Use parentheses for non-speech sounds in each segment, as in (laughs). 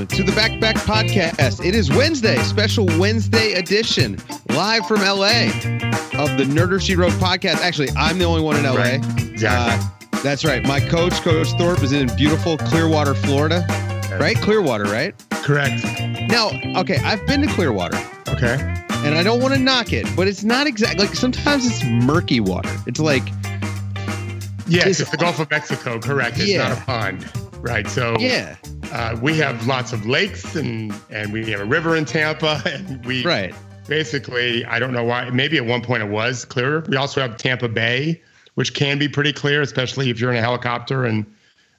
welcome to the Back Back Podcast. It is Wednesday, special Wednesday edition, live from LA of the Nerder She Wrote podcast. Actually, I'm the only one in LA. Right. Exactly. Uh, that's right. My coach, Coach Thorpe, is in beautiful Clearwater, Florida. Right? Clearwater, right? Correct. Now, okay, I've been to Clearwater. Okay. And I don't want to knock it, but it's not exactly like sometimes it's murky water. It's like Yes, It's- it's, the Gulf of Mexico. Correct. It's Yeah. not a pond. Right. So yeah, uh, we have lots of lakes and and we have a river in Tampa (laughs) and we right. basically I don't know why maybe at one point it was clearer. We also have Tampa Bay, which can be pretty clear, especially if you're in a helicopter and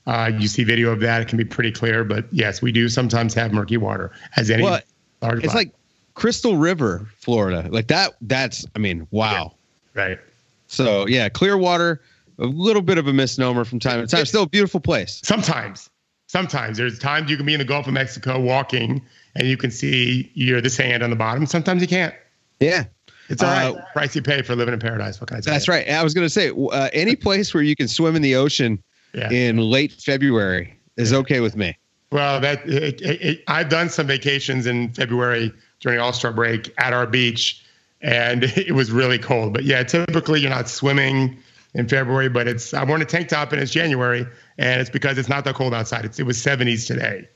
uh, you see video of that. It can be pretty clear. But yes, we do sometimes have murky water as any Well, large It's body. like Crystal River, Florida. Like that that's I mean, wow. right. So yeah, Clearwater, a little bit of a misnomer from time to time. Still a beautiful place. Sometimes, sometimes there's times you can be in the Gulf of Mexico walking and you can see you're the sand on the bottom. Sometimes you can't. Yeah, It's all right. Uh, Price you pay for living in paradise. What can I say? that's right. I was gonna say uh, any place where you can swim in the ocean Yeah. in late February is okay with me. Well, that it, it, it, I've done some vacations in February during All Star break at our beach, and (laughs) it was really cold. But yeah, typically you're not swimming in February, but it's I'm wearing a tank top and it's January, and it's because it's not that cold outside. It's, it was 70s today.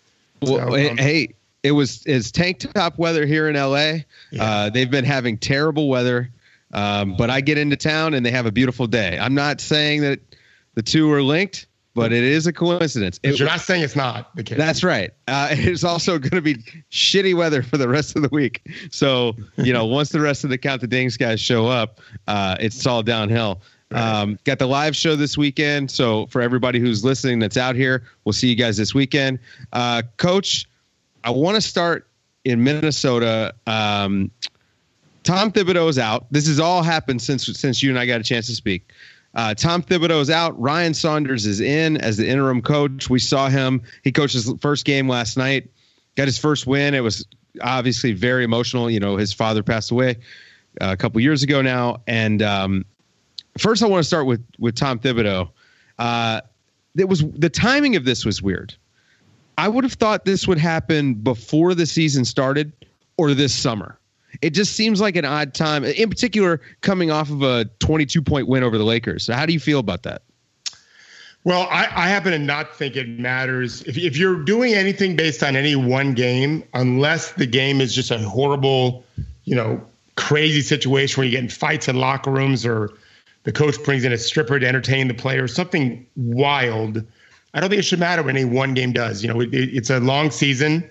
Well, So, hey- um, hey, it was it's tank top weather here in LA. Yeah. Uh, they've been having terrible weather, um, but I get into town and they have a beautiful day. I'm not saying that the two are linked, but it is a coincidence. It- you're not saying it's not the case. That's right. Uh, (laughs) it's also going to be shitty weather for the rest of the week. So, you know, once the rest of the Count the Dings guys show up, uh, it's all downhill. Um, got the live show this weekend. So, for everybody who's listening that's out here, we'll see you guys this weekend. Uh, Coach, I want to start in Minnesota. Um, Tom Thibodeau is out. This has all happened since since you and I got a chance to speak. Uh, Tom Thibodeau is out. Ryan Saunders is in as the interim coach. We saw him. He coached his first game last night. Got his first win. It was obviously very emotional. You know, his father passed away uh, a couple years ago now. And um, first, I want to start with with Tom Thibodeau. Uh, it was the timing of this was weird. I would have thought this would happen before the season started or this summer. It just seems like an odd time, in particular, coming off of a 22 point win over the Lakers. How do you feel about that? Well, I, I happen to not think it matters if, if you're doing anything based on any one game, unless the game is just a horrible, you know, crazy situation where you're getting fights in locker rooms or the coach brings in a stripper to entertain the players, something wild. I don't think it should matter what any one game does. You know, it- it's a long season,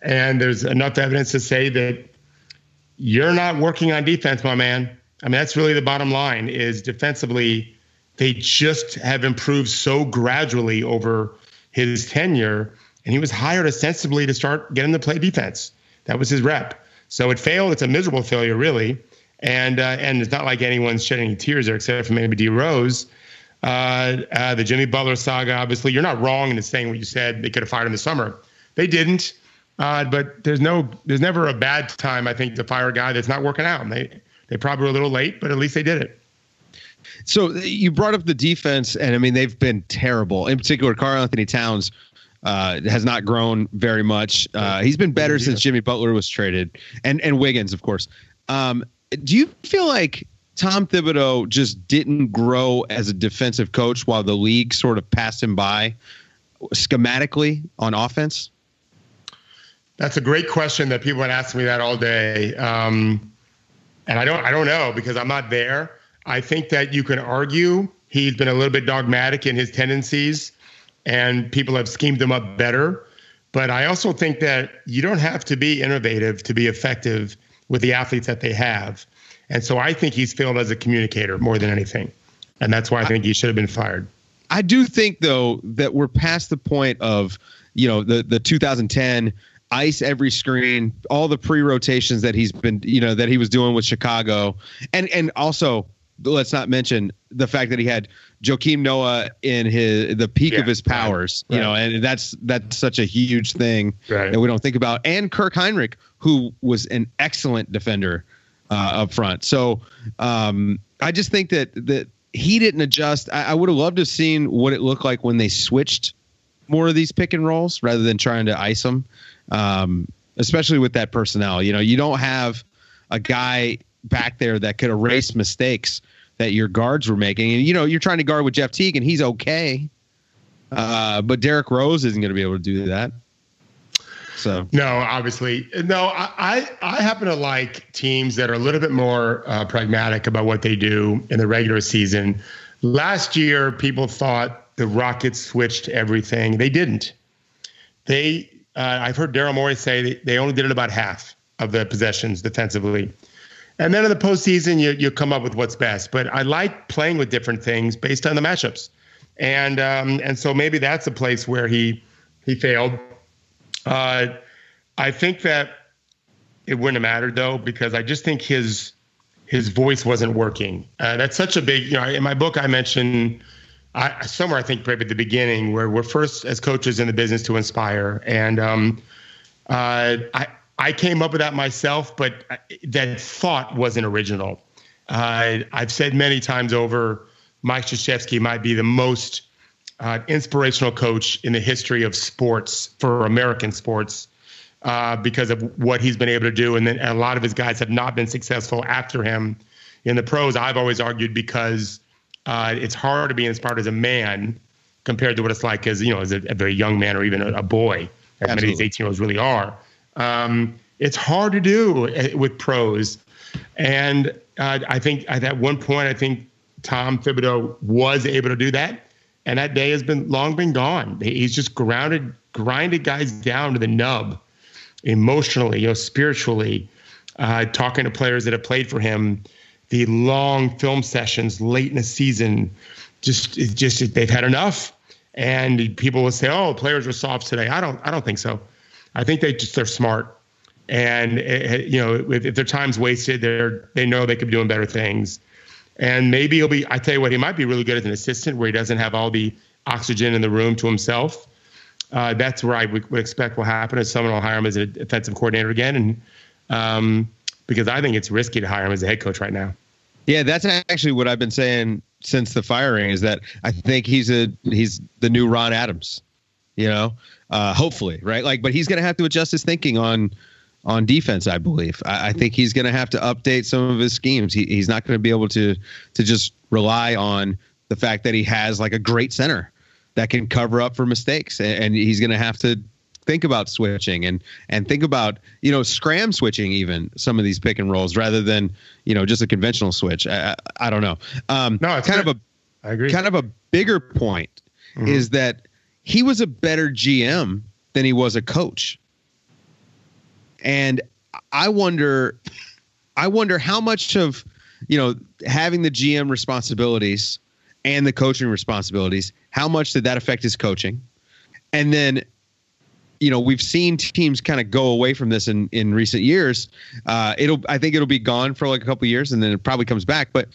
and there's enough evidence to say that you're not working on defense, my man. I mean, that's really the bottom line. Is defensively, they just have improved so gradually over his tenure, and he was hired ostensibly to start getting to play defense. That was his rep. So it failed. It's a miserable failure, really. And uh, and it's not like anyone's shedding any tears there, except for maybe D Rose. Uh, uh, the Jimmy Butler saga, obviously, you're not wrong in saying what you said. They could have fired him in the summer. They didn't. Uh, but there's no, there's never a bad time, I think, to fire a guy that's not working out. And they, they probably were a little late, but at least they did it. So you brought up the defense, and I mean they've been terrible. In particular, Karl-Anthony Towns uh, has not grown very much. Uh, he's been better since Jimmy Butler was traded, and and Wiggins, of course. Um, do you feel like Tom Thibodeau just didn't grow as a defensive coach while the league sort of passed him by schematically on offense? That's a great question that people have asking me that all day. Um, and I don't, I don't know because I'm not there. I think that you can argue he's been a little bit dogmatic in his tendencies and people have schemed him up better. But I also think that you don't have to be innovative to be effective with the athletes that they have. And so I think he's failed as a communicator more than anything. And that's why I think he should have been fired. I do think though that we're past the point of you know the the 2010 ice every screen, all the pre rotations that he's been you know that he was doing with Chicago, and and also let's not mention the fact that he had Joakim Noah in his the peak Yeah, of his right, powers, you right. know, and that's that's such a huge thing Right. that we don't think about, and Kirk Hinrich, who was an excellent defender uh, up front. So um, I just think that that he didn't adjust. I, I would have loved to have seen what it looked like when they switched more of these pick and rolls rather than trying to ice them, um, especially with that personnel. You know, you don't have a guy back there that could erase mistakes that your guards were making. And, you know, you're trying to guard with Jeff Teague, and he's okay. Uh, but Derrick Rose isn't going to be able to do that. So no, obviously no. I, I, I happen to like teams that are a little bit more uh, pragmatic about what they do in the regular season. Last year, people thought the Rockets switched everything. They didn't. They uh, I've heard Daryl Morey say they only did it about half of the possessions defensively. And then in the postseason, you you come up with what's best. But I like playing with different things based on the matchups, and um, and so maybe that's a place where he he failed. Uh, I think that it wouldn't have mattered though because I just think his his voice wasn't working. Uh, that's such a big, you know. In my book, I mentioned I, somewhere I think maybe at the beginning where we're first as coaches in the business to inspire, and um, uh, I I came up with that myself, but that thought wasn't original. Uh, I've said many times over, Mike Krzyzewski might be the most uh, inspirational coach in the history of sports for American sports uh, because of what he's been able to do. And then and a lot of his guys have not been successful after him in the pros. I've always argued because uh, it's hard to be inspired as a man compared to what it's like as you know as a, a very young man or even a, a boy, as Absolutely. many of these 18 year olds really are. Um, it's hard to do uh, with pros, and uh, I think at one point I think Tom Thibodeau was able to do that and that day has been long been gone. He's just grounded, grinded guys down to the nub, emotionally, you know, spiritually. Uh, talking to players that have played for him, the long film sessions late in the season, just just they've had enough. And people will say, "Oh, players were soft today." I don't. I don't think so. I think they just they're smart, and it, eh, you know, if, if their time's wasted, they're they know they could be doing better things. And maybe he'll be, I tell you what, he might be really good as an assistant where he doesn't have all the oxygen in the room to himself. Uh, that's where I would, would, expect will happen is someone will hire him as an offensive coordinator again. And um, because I think it's risky to hire him as a head coach right now. Yeah, that's actually what I've been saying since the firing is that I think he's a he's the new Ron Adams, you know, uh, hopefully, right? Like, but he's going to have to adjust his thinking on on defense. I believe. I, I think he's going to have to update some of his schemes. He, he's not going to be able to to just rely on the fact that he has like a great center that can cover up for mistakes, and, and he's going to have to think about switching and and think about you know scram switching even some of these pick and rolls rather than you know just a conventional switch. I, I, I don't know. Um, no, it's kind good. of a I agree. Kind of a bigger point mm-hmm. is that he was a better GM than he was a coach. And I wonder, I wonder how much of, you know, having the GM responsibilities and the coaching responsibilities, how much did that affect his coaching? And then, you know, we've seen teams kind of go away from this in in recent years. Uh, it'll, I think it'll be gone for like a couple years, and then it probably comes back. But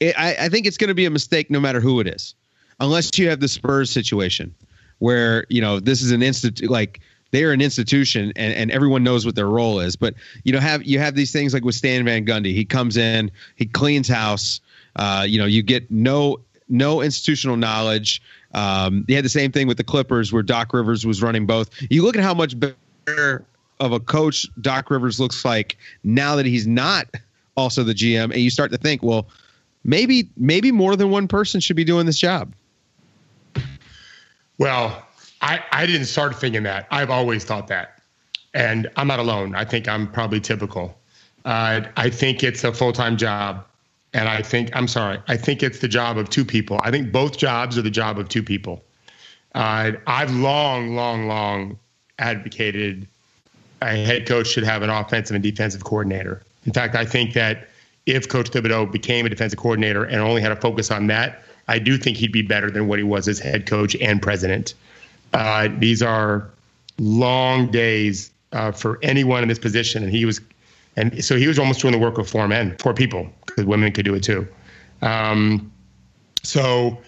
it, I, I think it's going to be a mistake no matter who it is, unless you have the Spurs situation where you know this is an institute like they are an institution and, and everyone knows what their role is. But you know, have you have these things like with Stan Van Gundy. He comes in, he cleans house. Uh, you know, you get no no institutional knowledge. Um, he had the same thing with the Clippers where Doc Rivers was running both. You look at how much better of a coach Doc Rivers looks like now that he's not also the GM, and you start to think, well, maybe maybe more than one person should be doing this job. Well, I, I didn't start thinking that. I've always thought that. And I'm not alone. I think I'm probably typical. Uh, I think it's a full time job. And I think, I'm sorry, I think it's the job of two people. I think both jobs are the job of two people. Uh, I've long, long, long advocated a head coach should have an offensive and defensive coordinator. In fact, I think that if Coach Thibodeau became a defensive coordinator and only had a focus on that, I do think he'd be better than what he was as head coach and president. Uh, these are long days uh, for anyone in this position, and he was, and so he was almost doing the work of four men, four people, because women could do it too. Um, so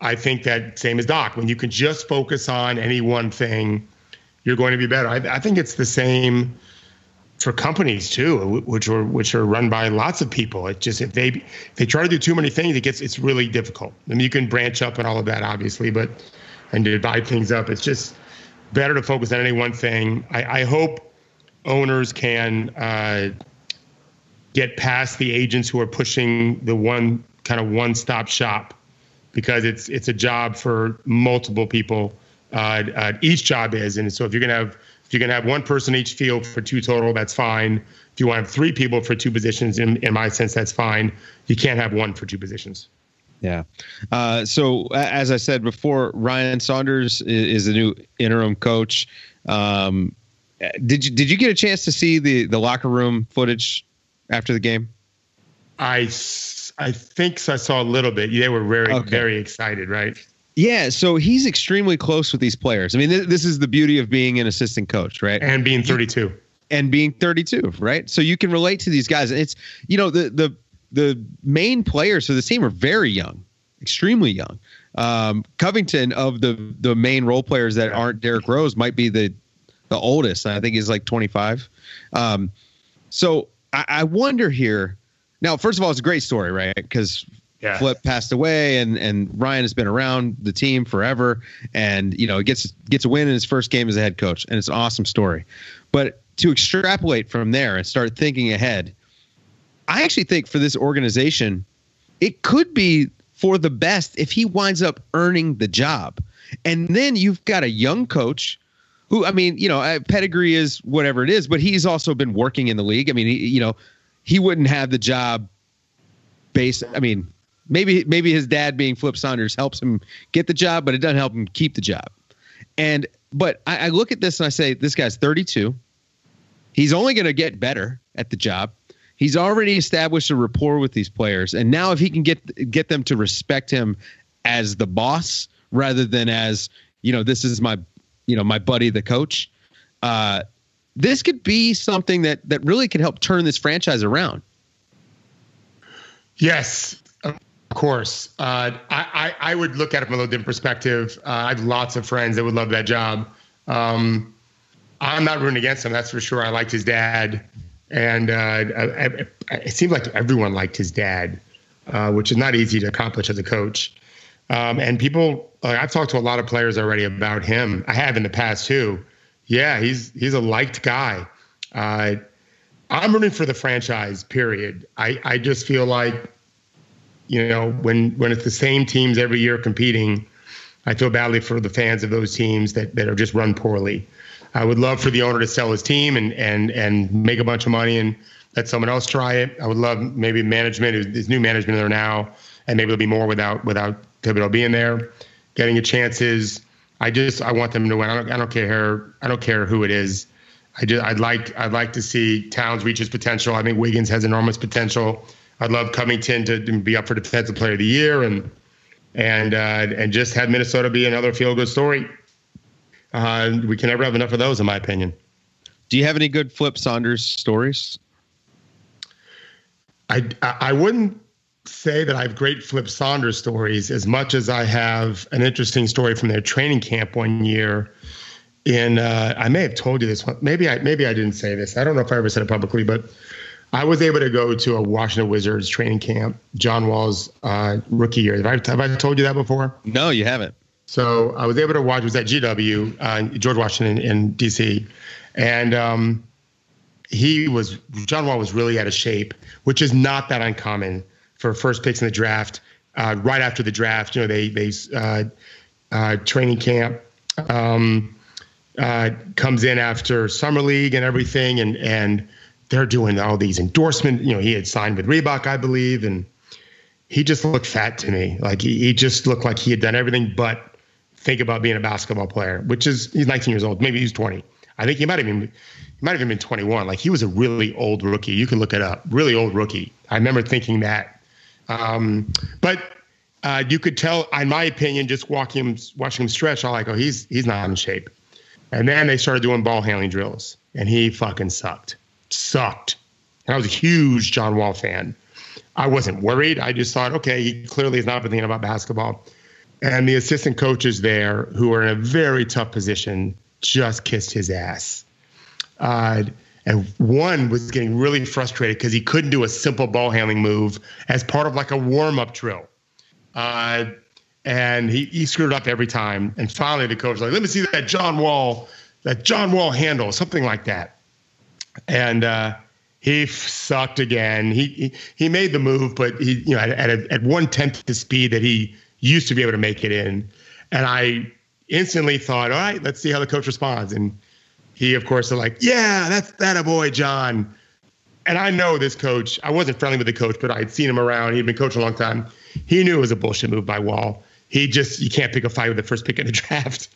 I think that same as Doc, when you can just focus on any one thing, you're going to be better. I, I think it's the same for companies too, which are which are run by lots of people. It just if they if they try to do too many things, it gets it's really difficult. I mean, you can branch up and all of that, obviously, but and divide things up. It's just better to focus on any one thing. I, I hope owners can uh, get past the agents who are pushing the one kind of one-stop shop because it's it's a job for multiple people. Uh, uh, each job is, and so if you're gonna have if you're gonna have one person each field for two total, that's fine. If you want to have three people for two positions, in, in my sense, that's fine. You can't have one for two positions. Yeah. Uh, so as I said before, Ryan Saunders is, is the new interim coach. Um, did you did you get a chance to see the the locker room footage after the game? I I think I saw a little bit. They were very okay. very excited, right? Yeah, so he's extremely close with these players. I mean, th- this is the beauty of being an assistant coach, right? And being 32. And being 32, right? So you can relate to these guys. And it's, you know, the the the main players for the team are very young, extremely young. Um, Covington of the the main role players that aren't Derrick Rose might be the the oldest. I think he's like 25. Um, so I, I wonder here. Now, first of all, it's a great story, right? Because yeah. Flip passed away, and and Ryan has been around the team forever, and you know gets gets a win in his first game as a head coach, and it's an awesome story. But to extrapolate from there and start thinking ahead, I actually think for this organization, it could be for the best if he winds up earning the job, and then you've got a young coach who I mean, you know, pedigree is whatever it is, but he's also been working in the league. I mean, he, you know, he wouldn't have the job based. I mean, maybe maybe his dad being Flip Saunders helps him get the job, but it doesn't help him keep the job. And but I, I look at this and I say, this guy's 32. He's only going to get better at the job. He's already established a rapport with these players, and now if he can get get them to respect him as the boss rather than as you know, this is my you know my buddy the coach. Uh, this could be something that that really could help turn this franchise around. Yes, of course. Uh, I, I, I would look at it from a little different perspective. Uh, I have lots of friends that would love that job. Um, I'm not rooting against him, that's for sure. I liked his dad, and uh, I, I, it seemed like everyone liked his dad, uh, which is not easy to accomplish as a coach. Um, and people, I've talked to a lot of players already about him. I have in the past too. Yeah, he's he's a liked guy. Uh, I'm rooting for the franchise. Period. I I just feel like, you know, when when it's the same teams every year competing, I feel badly for the fans of those teams that that are just run poorly. I would love for the owner to sell his team and and and make a bunch of money and let someone else try it. I would love maybe management, his new management there now, and maybe there'll be more without without Thibodeau being there, getting a chances. I just I want them to win. I don't I don't care I don't care who it is. I just I'd like I'd like to see Towns reach his potential. I think Wiggins has enormous potential. I'd love Covington to, to be up for defensive player of the year and and uh, and just have Minnesota be another feel good story. Uh, we can never have enough of those, in my opinion. Do you have any good Flip Saunders stories? I I wouldn't say that I have great Flip Saunders stories as much as I have an interesting story from their training camp one year. In uh, I may have told you this one. Maybe I maybe I didn't say this. I don't know if I ever said it publicly, but I was able to go to a Washington Wizards training camp, John Wall's uh, rookie year. Have I, have I told you that before? No, you haven't. So I was able to watch. It was at GW, uh, George Washington in DC, and um, he was John Wall was really out of shape, which is not that uncommon for first picks in the draft. Uh, right after the draft, you know, they they uh, uh, training camp um, uh, comes in after summer league and everything, and and they're doing all these endorsements. You know, he had signed with Reebok, I believe, and he just looked fat to me. Like he, he just looked like he had done everything but think about being a basketball player. Which is he's 19 years old, maybe he's 20. I think he might have been he might have even been 21. Like he was a really old rookie. You can look it up. Really old rookie. I remember thinking that um, but uh, you could tell, in my opinion, just walking him, watching him stretch, I'm like, oh, he's he's not in shape. And then they started doing ball handling drills, and he fucking sucked, sucked. And I was a huge John Wall fan. I wasn't worried. I just thought, okay, he clearly is not thinking about basketball. And the assistant coaches there, who are in a very tough position, just kissed his ass. Uh, and one was getting really frustrated because he couldn't do a simple ball handling move as part of like a warm up drill. Uh, and he, he screwed up every time. And finally, the coach was like, "Let me see that John Wall, that John Wall handle, something like that." And uh, he sucked again. He, he, he made the move, but he you know at at, a, at one tenth the speed that he used to be able to make it in. And I instantly thought, all right, let's see how the coach responds. And he, of course, is like, yeah, that's that a boy, John. And I know this coach. I wasn't friendly with the coach, but I'd seen him around. He'd been coaching a long time. He knew it was a bullshit move by Wall. He just you can't pick a fight with the first pick in the (laughs) draft.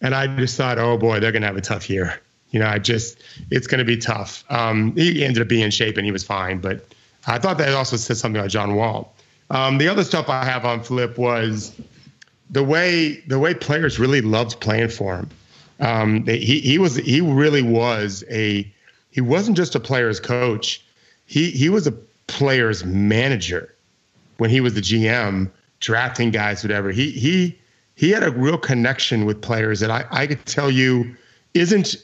And I just thought, oh boy, they're gonna have a tough year. You know, I just it's gonna be tough. Um, he ended up being in shape and he was fine, but I thought that also said something about John Wall. Um, the other stuff I have on Flip was the way the way players really loved playing for him. Um, he he was he really was a he wasn't just a player's coach. He he was a player's manager when he was the GM, drafting guys, whatever. He he he had a real connection with players that I, I could tell you isn't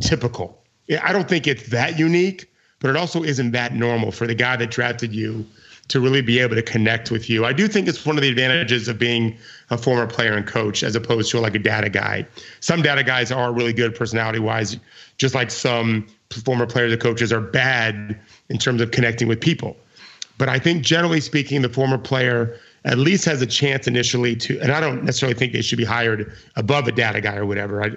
typical. I don't think it's that unique, but it also isn't that normal for the guy that drafted you to really be able to connect with you. I do think it's one of the advantages of being a former player and coach as opposed to like a data guy. Some data guys are really good personality wise, just like some former players and coaches are bad in terms of connecting with people. But I think generally speaking, the former player at least has a chance initially to, and I don't necessarily think they should be hired above a data guy or whatever. I,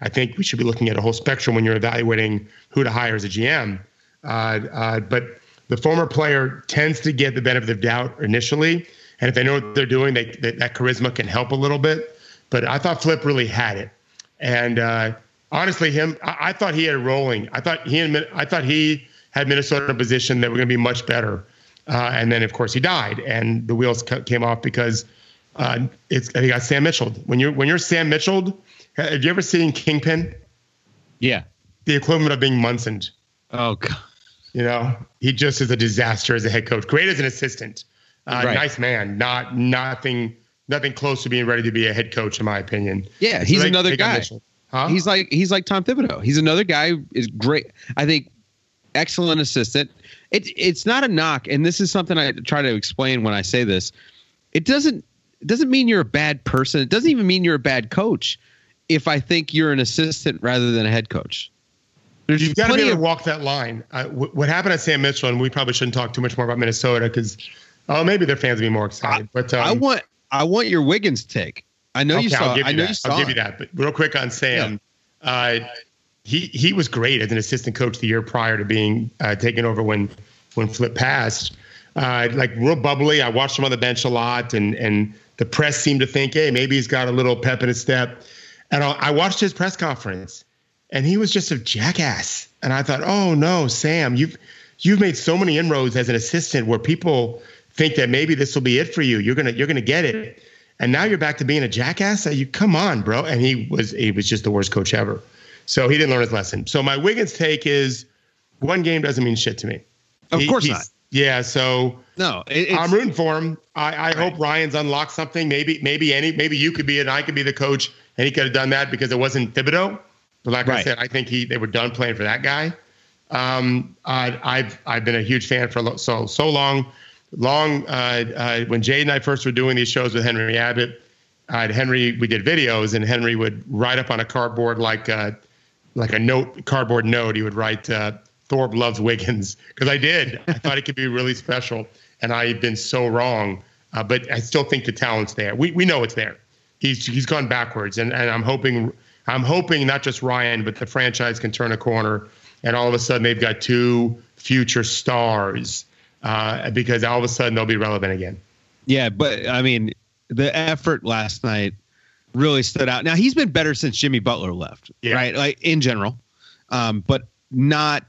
I think we should be looking at a whole spectrum when you're evaluating who to hire as a GM. Uh, uh, but the former player tends to get the benefit of doubt initially, and if they know what they're doing, they, they that charisma can help a little bit. But I thought Flip really had it, and uh, honestly, him, I, I, thought he had it rolling. I thought he, and, I thought he had Minnesota in a position that were going to be much better, uh, and then of course he died, and the wheels came off because uh, it's he got Sam Mitchell. When you're when you're Sam Mitchell, have you ever seen Kingpin? Yeah, the equivalent of being Munson. Oh God. You know, he just is a disaster as a head coach. Great as an assistant. Uh, right. Nice man. Not nothing nothing close to being ready to be a head coach, in my opinion. Yeah, he's so they, another they guy. Huh? He's like he's like Tom Thibodeau. He's another guy is great. I think excellent assistant. It it's not a knock, and this is something I try to explain when I say this. It doesn't it doesn't mean you're a bad person. It doesn't even mean you're a bad coach. If I think you're an assistant rather than a head coach, there's You've got to be able of, to walk that line. Uh, w- what happened at Sam Mitchell, and we probably shouldn't talk too much more about Minnesota because, oh, maybe their fans will be more excited. I, but um, I want I want your Wiggins take. I know okay, you saw. I'll give you I know that. you saw. I'll give you that. But real quick on Sam, yeah. uh, he he was great as an assistant coach the year prior to being uh, taken over when when Flip passed. Uh, like real bubbly. I watched him on the bench a lot, and and the press seemed to think, hey, maybe he's got a little pep in his step. And I, watched his press conference, and he was just a jackass. And I thought, oh no, Sam, you've you've made so many inroads as an assistant where people think that maybe this will be it for you. You're gonna you're gonna get it, and now you're back to being a jackass. You come on, bro. And he was he was just the worst coach ever. So he didn't learn his lesson. So my Wiggins take is one game doesn't mean shit to me. Of he, course not. Yeah. So no, I'm rooting for him. I, I right. hope Ryan's unlocked something. Maybe maybe any maybe you could be it and I could be the coach and he could have done that because it wasn't Thibodeau. But like right. I said, I think he they were done playing for that guy. Um, I, I've I've been a huge fan for so so long. Long uh, uh, when Jay and I first were doing these shows with Henry Abbott, uh, Henry we did videos and Henry would write up on a cardboard like uh, like a note cardboard note. He would write uh, Thorpe loves Wiggins (laughs) because I did. I (laughs) thought it could be really special, and I've been so wrong. Uh, but I still think the talent's there. We we know it's there. He's he's gone backwards, and, and I'm hoping I'm hoping not just Ryan, but the franchise can turn a corner, and all of a sudden they've got two future stars uh, because all of a sudden they'll be relevant again. Yeah, but I mean, the effort last night really stood out. Now he's been better since Jimmy Butler left, yeah. right? Like in general, um, but not.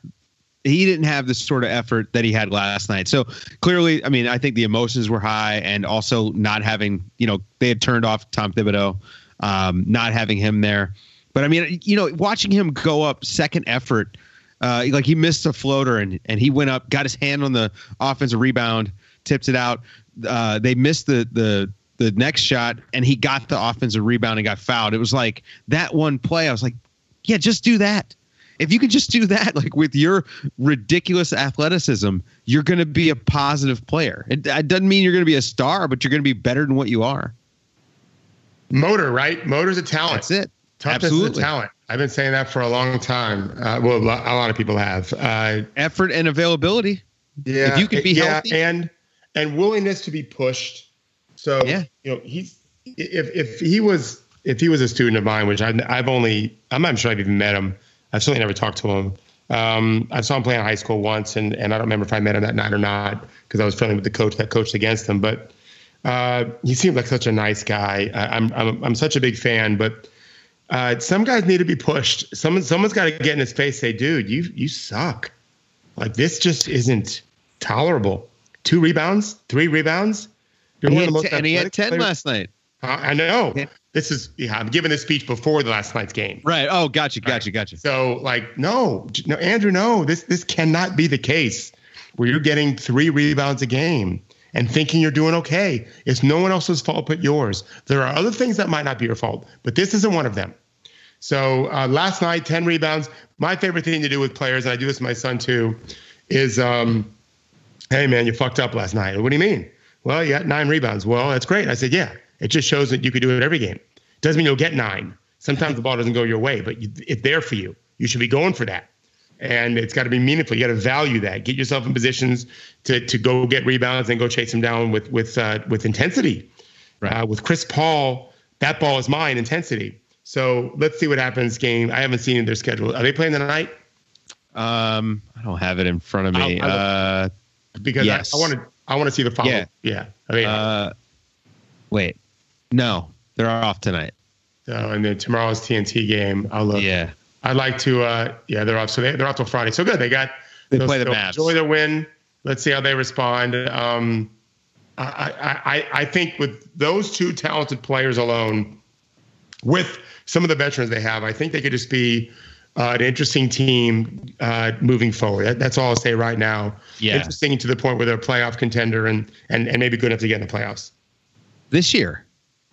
He didn't have the sort of effort that he had last night. So clearly, I mean, I think the emotions were high, and also not having, you know, they had turned off Tom Thibodeau um, not having him there. But I mean, you know, watching him go up second effort, uh, like he missed a floater and and he went up, got his hand on the offensive rebound, tipped it out. Uh, they missed the the the next shot and he got the offensive rebound and got fouled. It was like that one play. I was like, yeah, just do that. If you could just do that, (laughs) like with your ridiculous athleticism, you're going to be a positive player. It, it doesn't mean you're going to be a star, but you're going to be better than what you are. Motor, right? Motor's a talent. That's it. Toughness Absolutely. is a talent. I've been saying that for a long time. Uh, well, a lot of people have. Uh, Effort and availability. Yeah. If you could be yeah, healthy. and and willingness to be pushed. So yeah. you know, he's if if he was if he was a student of mine, which I, I've only I'm not sure I've even met him. I've certainly never talked to him. Um, I saw him play in high school once, and, and I don't remember if I met him that night or not because I was friendly with the coach that coached against him. But uh, he seemed like such a nice guy. I, I'm, I'm I'm such a big fan, but uh, some guys need to be pushed. Someone someone's got to get in his face, say, "Dude, you you suck. Like this just isn't tolerable." Two rebounds, three rebounds. You're and, he had, and he had ten players. last night. I know. This is yeah. I'm giving this speech before the last night's game. Right. Oh, gotcha, gotcha, right. gotcha. So like, no, no, Andrew, no. This this cannot be the case where you're getting three rebounds a game and thinking you're doing okay. It's no one else's fault but yours. There are other things that might not be your fault, but this isn't one of them. So uh, last night, 10 rebounds. My favorite thing to do with players, and I do this with my son too, is, um, hey man, you fucked up last night. What do you mean? Well, you got nine rebounds. Well, that's great. I said, yeah. It just shows that you could do it every game. Doesn't mean you'll get nine. Sometimes (laughs) the ball doesn't go your way, but you, it's there for you. You should be going for that and it's got to be meaningful. You got to value that. Get yourself in positions to to go get rebounds and go chase them down with with uh, with intensity. Right. Uh, with Chris Paul, that ball is mine. Intensity. So let's see what happens. Game. I haven't seen their schedule. Are they playing tonight? Um, I don't have it in front of me. I'll, I'll, uh, because yes. I want to. I want to see the follow. Yeah. Yeah. I mean, uh, wait. No, they're off tonight. So, and then tomorrow's TNT game. I'll look. Yeah. I'd like to. Uh, yeah, they're off. So they, they're off till Friday. So good. They got. They play the Mavs. Enjoy the win. Let's see how they respond. Um, I, I, I think with those two talented players alone, with some of the veterans they have, I think they could just be uh, an interesting team uh, moving forward. That, that's all I'll say right now. Yeah. Interesting to the point where they're a playoff contender and, and, and maybe good enough to get in the playoffs. This year?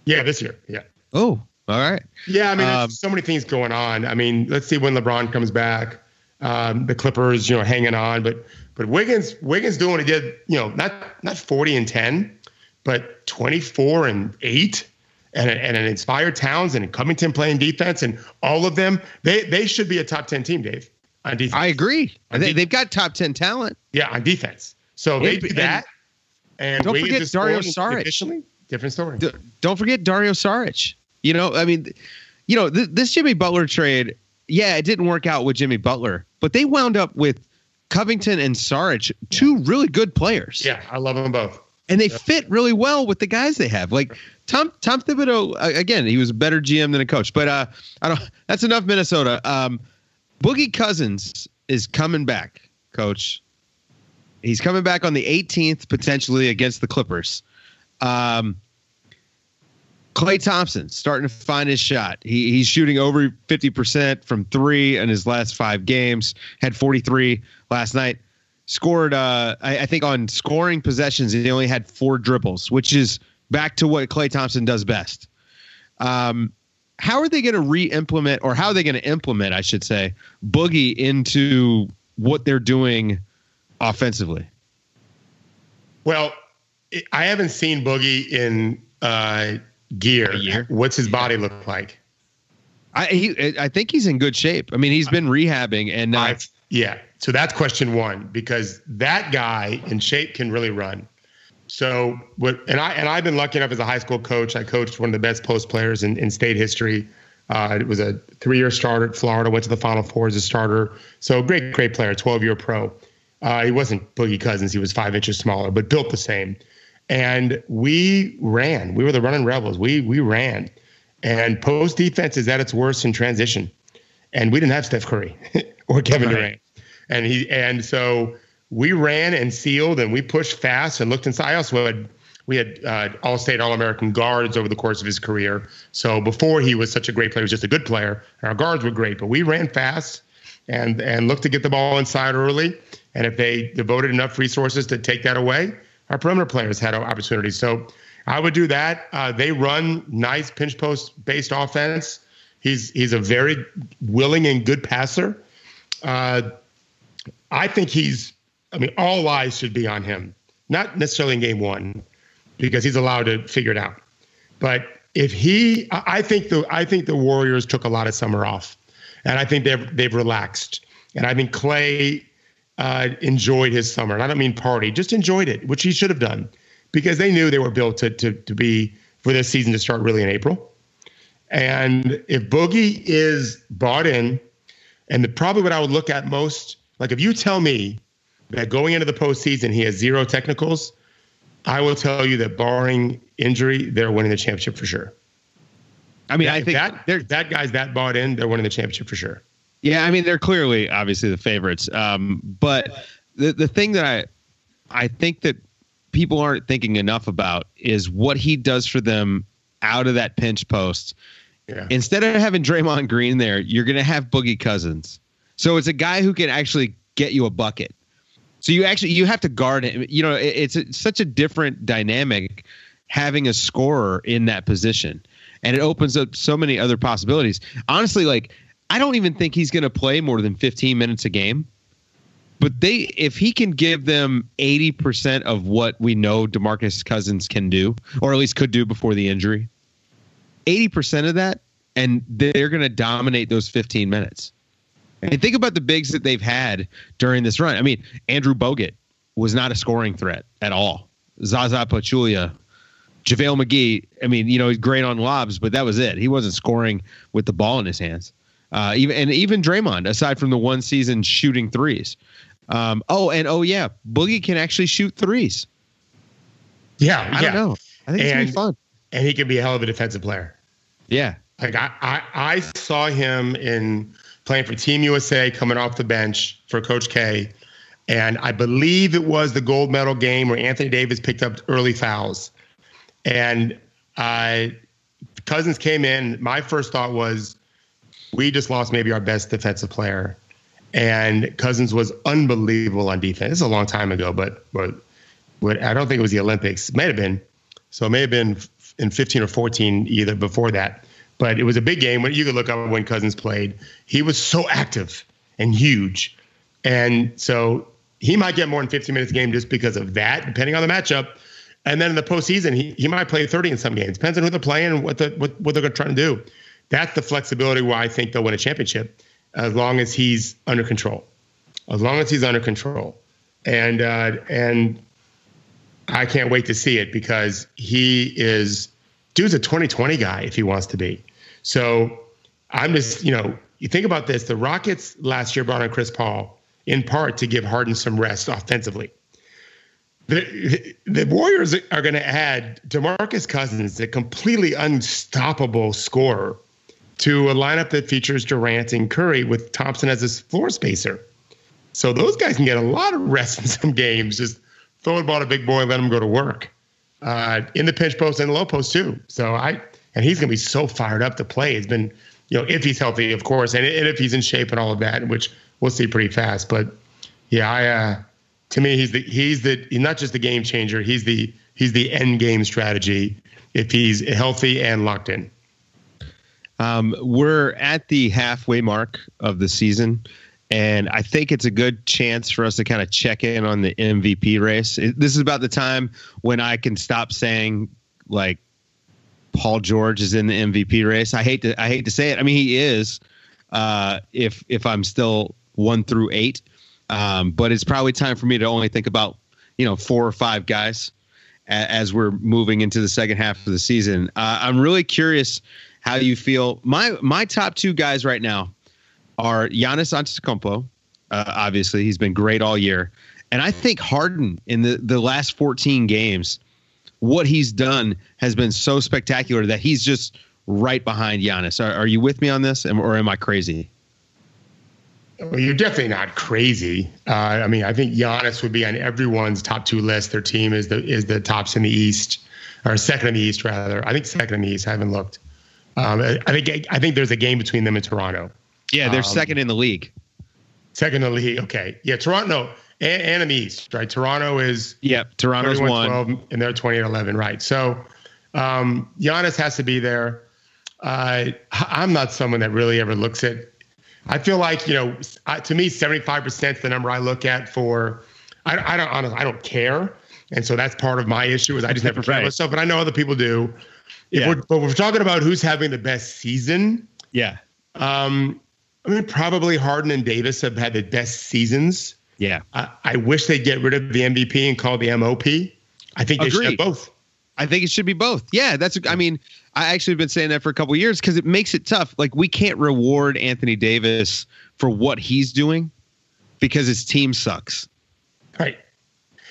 Yeah, this year. Yeah. Oh, all right. Yeah, I mean, um, so many things going on. I mean, let's see when LeBron comes back. Um, the Clippers, you know, hanging on, but but Wiggins Wiggins doing what he did, you know, not not 40 and 10, but 24 and 8 and, and an inspired Towns and Covington playing defense and all of them, they they should be a top 10 team, Dave. On defense. I agree. They, they've got top 10 talent. Yeah, on defense. So they do that. And, and don't forget Dario Saric. Different story. D- don't forget Dario Saric. You know, I mean, you know, th- this Jimmy Butler trade, yeah, it didn't work out with Jimmy Butler, but they wound up with Covington and Saric, two really good players. Yeah, I love them both. And they fit really well with the guys they have. Like Tom Tom Thibodeau, again, he was a better GM than a coach. But uh, I don't. That's enough, Minnesota. Um, Boogie Cousins is coming back, Coach. He's coming back on the 18th, potentially against the Clippers. Um, Klay Thompson starting to find his shot. He, he's shooting over 50% from three in his last five games, had 43 last night. Scored, uh, I, I, think, on scoring possessions, he only had four dribbles, which is back to what Klay Thompson does best. Um, how are they going to re implement, or how are they going to implement, I should say, Boogie into what they're doing offensively? Well, I haven't seen Boogie in. Uh, gear. What's his body look like? I he, I think he's in good shape. I mean, he's been rehabbing and uh, yeah. So that's question one because that guy in shape can really run. So what? And I and I've been lucky enough as a high school coach. I coached one of the best post players in, in state history. Uh, it was a three-year starter at Florida. Went to the Final Four as a starter. So great, great player. Twelve-year pro. Uh, he wasn't Boogie Cousins. He was five inches smaller, but built the same and we ran. We were the running rebels. We we ran, and post defense is at its worst in transition, and we didn't have Steph Curry (laughs) or Kevin right. Durant, and he and so we ran and sealed and we pushed fast and looked inside. I also had we had uh, all state all American guards over the course of his career. So before he was such a great player, he was just a good player. Our guards were great, but we ran fast and and looked to get the ball inside early. And if they devoted enough resources to take that away, our perimeter players had opportunities. So I would do that. Uh, they run nice pinch post based offense. He's he's a very willing and good passer. Uh, I think he's. I mean, all eyes should be on him. Not necessarily in game one, because he's allowed to figure it out. But if he, I think the I think the Warriors took a lot of summer off, and I think they've they've relaxed, and I think Klay uh, enjoyed his summer. And I don't mean party, just enjoyed it, which he should have done, because they knew they were built to to to be for this season to start really in April. And if Boogie is bought in, and the, probably what I would look at most, like if you tell me that going into the postseason he has zero technicals, I will tell you that barring injury, they're winning the championship for sure. I mean, That- I think that that guy's that bought in, they're winning the championship for sure. Yeah, I mean they're clearly obviously the favorites. Um, but the the thing that I I think that people aren't thinking enough about is what he does for them out of that pinch post. Yeah. Instead of having Draymond Green there, you're going to have Boogie Cousins. So it's a guy who can actually get you a bucket. So you actually you have to guard him. You know, it- it's, it's such a different dynamic having a scorer in that position, and it opens up so many other possibilities. Honestly, like I don't even think he's going to play more than 15 minutes a game. But they, if he can give them 80% of what we know DeMarcus Cousins can do, or at least could do before the injury, 80% of that, and they're going to dominate those 15 minutes. And think about the bigs that they've had during this run. I mean, Andrew Bogut was not a scoring threat at all. Zaza Pachulia, JaVale McGee, I mean, you know, he's great on lobs, but that was it. He wasn't scoring with the ball in his hands. Uh, even and even Draymond, aside from the one season shooting threes. Um, oh, and oh yeah, Boogie can actually shoot threes. Yeah, I yeah. don't know. I think it's gonna be And- fun. And he can be a hell of a defensive player. Yeah. Like I, I, I saw him in playing for Team USA coming off the bench for Coach K. And I believe it was the gold medal game where Anthony Davis picked up early fouls. And uh, Cousins came in. My first thought was, we just lost maybe our best defensive player. And Cousins was unbelievable on defense. This is a long time ago, but, but, but I don't think it was the Olympics. It may have been. So it may have been in 15 or 14 either before that. But it was a big game when you could look up when Cousins played. He was so active and huge. And so he might get more than 15 minutes a game just because of that, depending on the matchup. And then in the postseason, he, he might play 30 in some games. Depends on who they're playing and what the what, what they're trying to do. That's the flexibility where I think they'll win a championship, as long as he's under control. As long as he's under control. And uh, and I can't wait to see it because he is dude's a 2020 guy if he wants to be. So I'm just, you know, you think about this. The Rockets last year brought on Chris Paul in part to give Harden some rest offensively. The, the Warriors are going to add DeMarcus Cousins, a completely unstoppable scorer, to a lineup that features Durant and Curry with Thompson as his floor spacer. So those guys can get a lot of rest in some games. Just throw the ball to big boy and let him go to work uh, in the pinch post and the low post too. So I and he's going to be so fired up to play. It's been you know if he's healthy, of course, and, and if he's in shape and all of that, which we'll see pretty fast. But yeah, I uh, to me he's the he's the he's not just the game changer. He's the he's the end game strategy if he's healthy and locked in. Um, we're at the halfway mark of the season, and I think it's a good chance for us to kind of check in on the MVP race. It- this is about the time when I can stop saying like Paul George is in the MVP race. I hate to I hate to say it. I mean he is. Uh, if if I'm still one through eight, um, but it's probably time for me to only think about you know four or five guys as we're moving into the second half of the season. Uh, I'm really curious how you feel. My my top two guys right now are Giannis Antetokounmpo. Uh, obviously, he's been great all year, and I think Harden in the the last 14 games, what he's done has been so spectacular that he's just right behind Giannis. Are, are you with me on this, or am I crazy? Well, you're definitely not crazy. Uh, I mean, I think Giannis would be on everyone's top two list. Their team is the is the tops in the East, or second in the East rather. I think second in the East. I haven't looked. Um, I think I think there's a game between them and Toronto. Yeah, they're Um, second in the league. Second in the league. Okay, yeah, Toronto and, and in the East, right? Toronto is Yeah, Toronto's one. 12 and they're 28 11, right? So um, Giannis has to be there. Uh, I'm not someone that really ever looks at. I feel like you know, I, to me, 75 percent is the number I look at for. I, I don't honestly, I don't care, and so that's part of my issue is I just never care Right. about stuff. But I know other people do. Yeah. We're, but we're talking about who's having the best season. Yeah. Um, I mean, probably Harden and Davis have had the best seasons. Yeah. I, I wish they'd get rid of the MVP and call the MOP. I think they Agreed. should have both. I think it should be both. Yeah, that's. I mean, I actually have been saying that for a couple years because it makes it tough. Like we can't reward Anthony Davis for what he's doing because his team sucks. Right.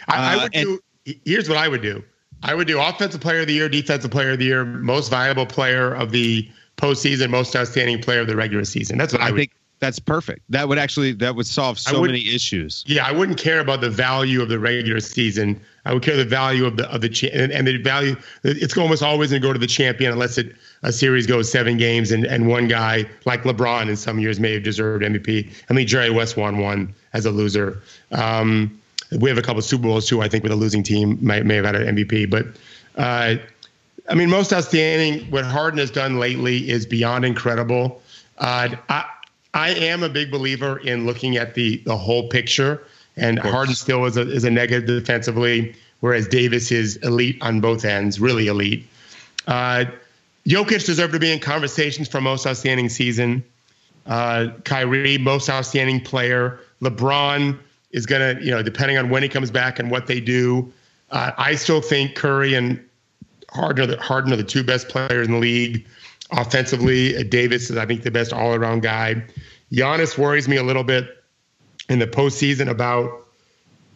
I, uh, I would and, do. Here's what I would do. I would do offensive player of the year, defensive player of the year, most valuable player of the postseason, most outstanding player of the regular season. That's what I, I think. That's perfect. That would actually that would solve so would, many issues. Yeah, I wouldn't care about the value of the regular season. I would care the value of the of the cha- and, and the value. It's almost always going to go to the champion unless it a series goes seven games and and one guy like LeBron in some years may have deserved MVP. I mean Jerry West won one as a loser. Um, we have a couple of Super Bowls too. I think with a losing team may may have had an MVP, but. Uh, I mean, most outstanding. What Harden has done lately is beyond incredible. Uh, I, I am a big believer in looking at the the whole picture. And Harden still is a is a negative defensively, whereas Davis is elite on both ends, really elite. Uh, Jokic deserved to be in conversations for most outstanding season. Uh, Kyrie, most outstanding player. LeBron is gonna, you know, depending on when he comes back and what they do. Uh, I still think Curry and Harden are, the, Harden are the two best players in the league offensively. Davis is, I think, the best all around guy. Giannis worries me a little bit in the postseason about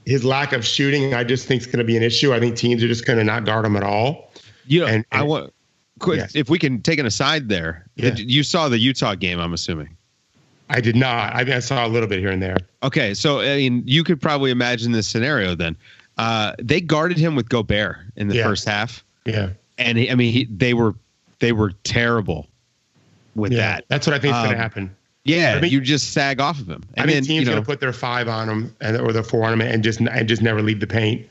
his lack of shooting. I just think it's going to be an issue. I think teams are just going to not guard him at all. You know, and, and I want. Quick, yes. if we can take an aside there, yeah. you saw the Utah game, I'm assuming. I did not. I mean, I saw a little bit here and there. Okay, so I mean, you could probably imagine this scenario then. Uh, they guarded him with Gobert in the yeah. first half. Yeah, and he, I mean, he, they were they were terrible with yeah, that. That's what I think is um, going to happen. Yeah, you just sag off of him. And I mean, then, teams you know, going to put their five on him and, or their four on him and just and just never leave the paint.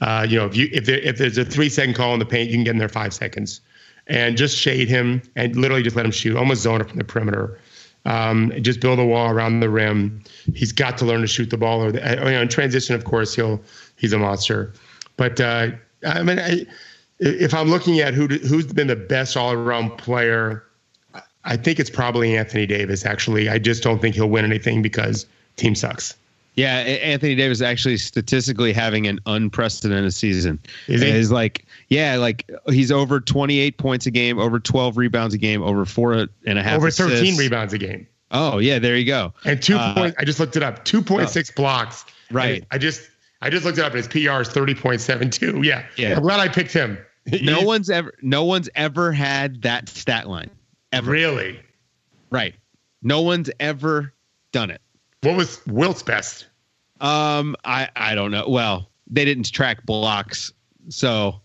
Uh, you know, if you if there, if there's a three second call in the paint, you can get in there five seconds, and just shade him and literally just let him shoot, almost zone it from the perimeter. Um, just build a wall around the rim. He's got to learn to shoot the ball. Or, the, you know, in transition, of course, he'll he's a monster. But uh, I mean, I, if I'm looking at who who's been the best all around player I think it's probably Anthony Davis. Actually, I just don't think he'll win anything because team sucks. Yeah, Anthony Davis actually statistically having an unprecedented season. Is he? Is like yeah, like he's over 28 points a game, over 12 rebounds a game, over four and a half, over 13 rebounds a game. Oh yeah, there you go. And two uh, point. I just looked it up. 2.6 oh, blocks. Right. I just I just looked it up. And his PR is 30.72. Yeah. Yeah. I'm glad I picked him. (laughs) No one's ever no one's ever had that stat line. Ever. Really? Right. No one's ever done it. What was Wilt's best? Um, I I don't know. Well, they didn't track blocks, so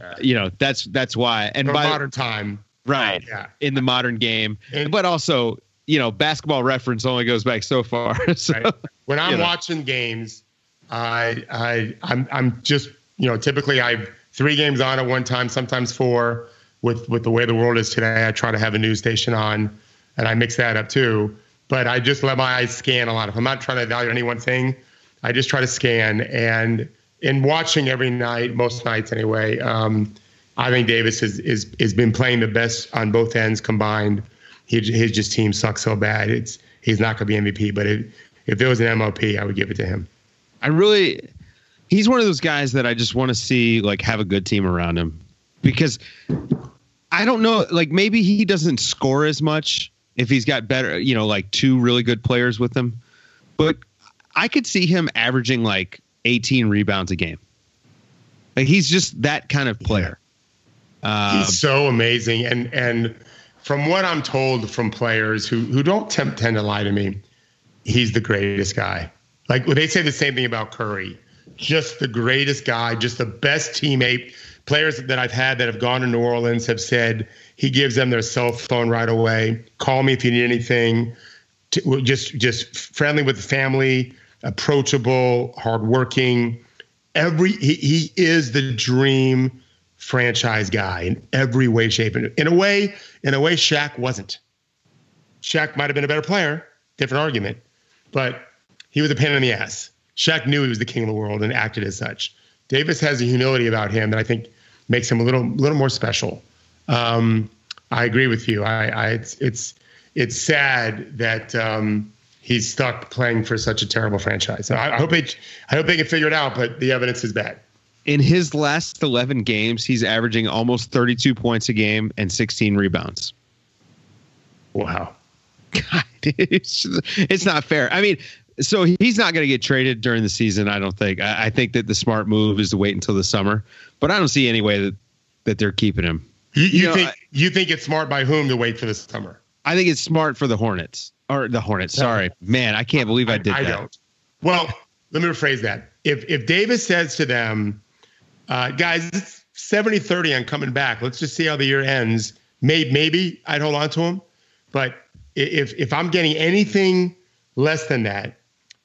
uh, you know that's that's why. And by modern time, right? Yeah. In the modern game, and, but also you know basketball reference only goes back so far. (laughs) so, right. When I'm watching know. games, I I I'm I'm just you know typically I have three games on at one time, sometimes four with with the way the world is today, I try to have a news station on, and I mix that up too. But I just let my eyes scan a lot. If I'm not trying to evaluate any one thing, I just try to scan. And in watching every night, most nights anyway, um, I think Davis is is has been playing the best on both ends combined. He, his just team sucks so bad. It's he's not going to be MVP. But it, if there was an MOP, I would give it to him. I really, he's one of those guys that I just want to see like have a good team around him because I don't know. Like maybe he doesn't score as much if he's got better, you know, like two really good players with him. But I could see him averaging like 18 rebounds a game. Like he's just that kind of player. Uh, he's so amazing, and and from what I'm told from players who who don't tend to lie to me, he's the greatest guy. Like they say the same thing about Curry, just the greatest guy, just the best teammate players that I've had that have gone to New Orleans have said he gives them their cell phone right away. Call me if you need anything. Just just friendly with the family, approachable, hardworking. Every he, he is the dream franchise guy in every way, shape, and in a way, in a way, Shaq wasn't. Shaq might have been a better player, different argument, but he was a pain in the ass. Shaq knew he was the king of the world and acted as such. Davis has a humility about him that I think makes him a little little more special. Um, I agree with you. I, I it's it's it's sad that um, he's stuck playing for such a terrible franchise. I, I hope they I hope they can figure it out, but the evidence is bad. In his last 11 games, he's averaging almost 32 points a game and 16 rebounds. Wow. God, (laughs) it's, it's not fair. I mean, so he's not going to get traded during the season. I don't think. I, I, think that the smart move is to wait until the summer. But I don't see any way that that they're keeping him. You, you, you know, think I, you think it's smart by whom to wait for the summer? I think it's smart for the Hornets or the Hornets. Sorry, man, I can't believe I did I, I that. Don't. Well, let me rephrase that. If if Davis says to them, uh, guys, it's 70 30 on coming back. Let's just see how the year ends. Maybe, maybe I'd hold on to him. But if if I'm getting anything less than that,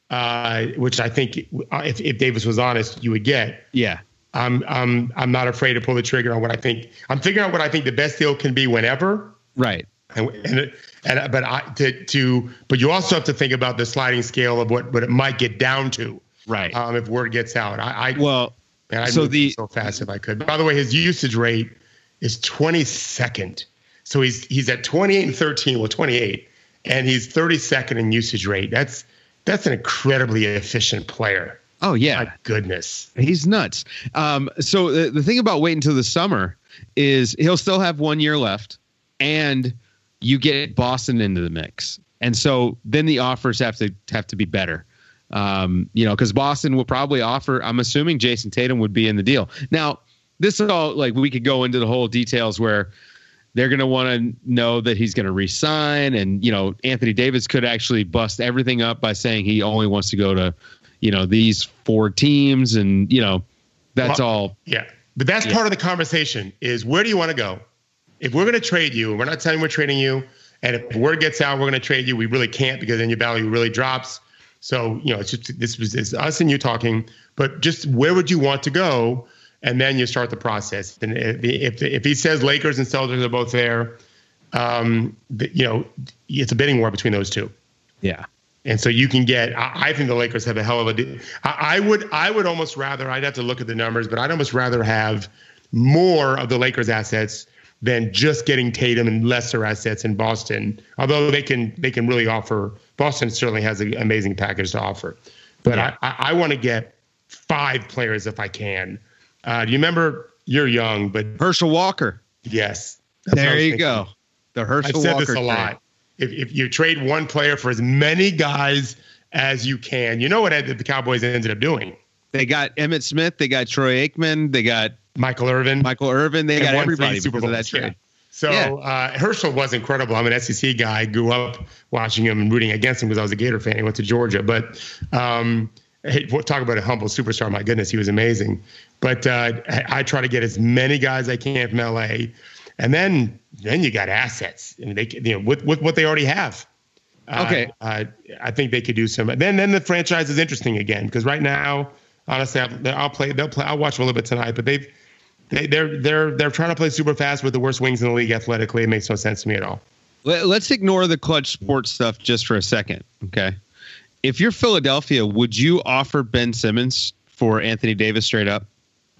uh, which I think if, if Davis was honest, you would get. Yeah. I'm I'm I'm not afraid to pull the trigger on what I think. I'm figuring out what I think the best deal can be whenever. Right. And and, and but I to to but you also have to think about the sliding scale of what what it might get down to. Right. Um, if word gets out, I, I well. Man, I'd so the so fast if I could. By the way, his usage rate is 22nd. So he's he's at 28 and 13, well 28, and he's 32nd in usage rate. That's that's an incredibly efficient player. Oh yeah, my goodness, he's nuts. Um, so the, the thing about waiting until the summer is he'll still have one year left, and you get Boston into the mix, and so then the offers have to have to be better. Um, you know, because Boston will probably offer. I'm assuming Jayson Tatum would be in the deal. Now, this is all like we could go into the whole details where they're going to want to know that he's going to resign, and you know, Anthony Davis could actually bust everything up by saying he only wants to go to, you know, these four teams, and you know, that's well, all. Yeah, but that's yeah. part of the conversation. Is where do you want to go? If we're going to trade you, we're not telling we're trading you. And if word gets out, we're going to trade you. We really can't because then your value really drops. So, you know, it's just this was it's us and you talking, but just where would you want to go? And then you start the process. And if if he says Lakers and Celtics are both there, um, you know, it's a bidding war between those two. Yeah. And so you can get. I, I think the Lakers have a hell of a. I, I would. I would almost rather. I'd have to look at the numbers, but I'd almost rather have more of the Lakers assets than just getting Tatum and lesser assets in Boston. Although they can they can really offer Boston certainly has an amazing package to offer. But yeah. I, I, I want to get five players if I can. Uh, do you remember? You're young, but Herschel Walker. Yes. There you go. The Herschel I've said Walker this a trade. lot. If, if you trade one player for as many guys as you can, you know what the Cowboys ended up doing. They got Emmitt Smith. They got Troy Aikman. They got Michael Irvin. Michael Irvin. They got everybody Super Bowl. that trade. So yeah. uh, Herschel was incredible. I'm an SEC guy. Grew up watching him and rooting against him because I was a Gator fan. He went to Georgia, but um, hey, talk about a humble superstar. My goodness, he was amazing. But uh, I, I, try to get as many guys I can from LA, and then then you got assets. I mean, they you know with, with what they already have. Uh, okay. Uh, I think they could do some. Then then the franchise is interesting again because right now, honestly, I'll, I'll play. They'll play. I'll watch them a little bit tonight, but they've they, they're they're they're trying to play super fast with the worst wings in the league athletically. It makes no sense to me at all. Let's ignore the clutch sports stuff just for a second, okay? If you're Philadelphia, would you offer Ben Simmons for Anthony Davis straight up?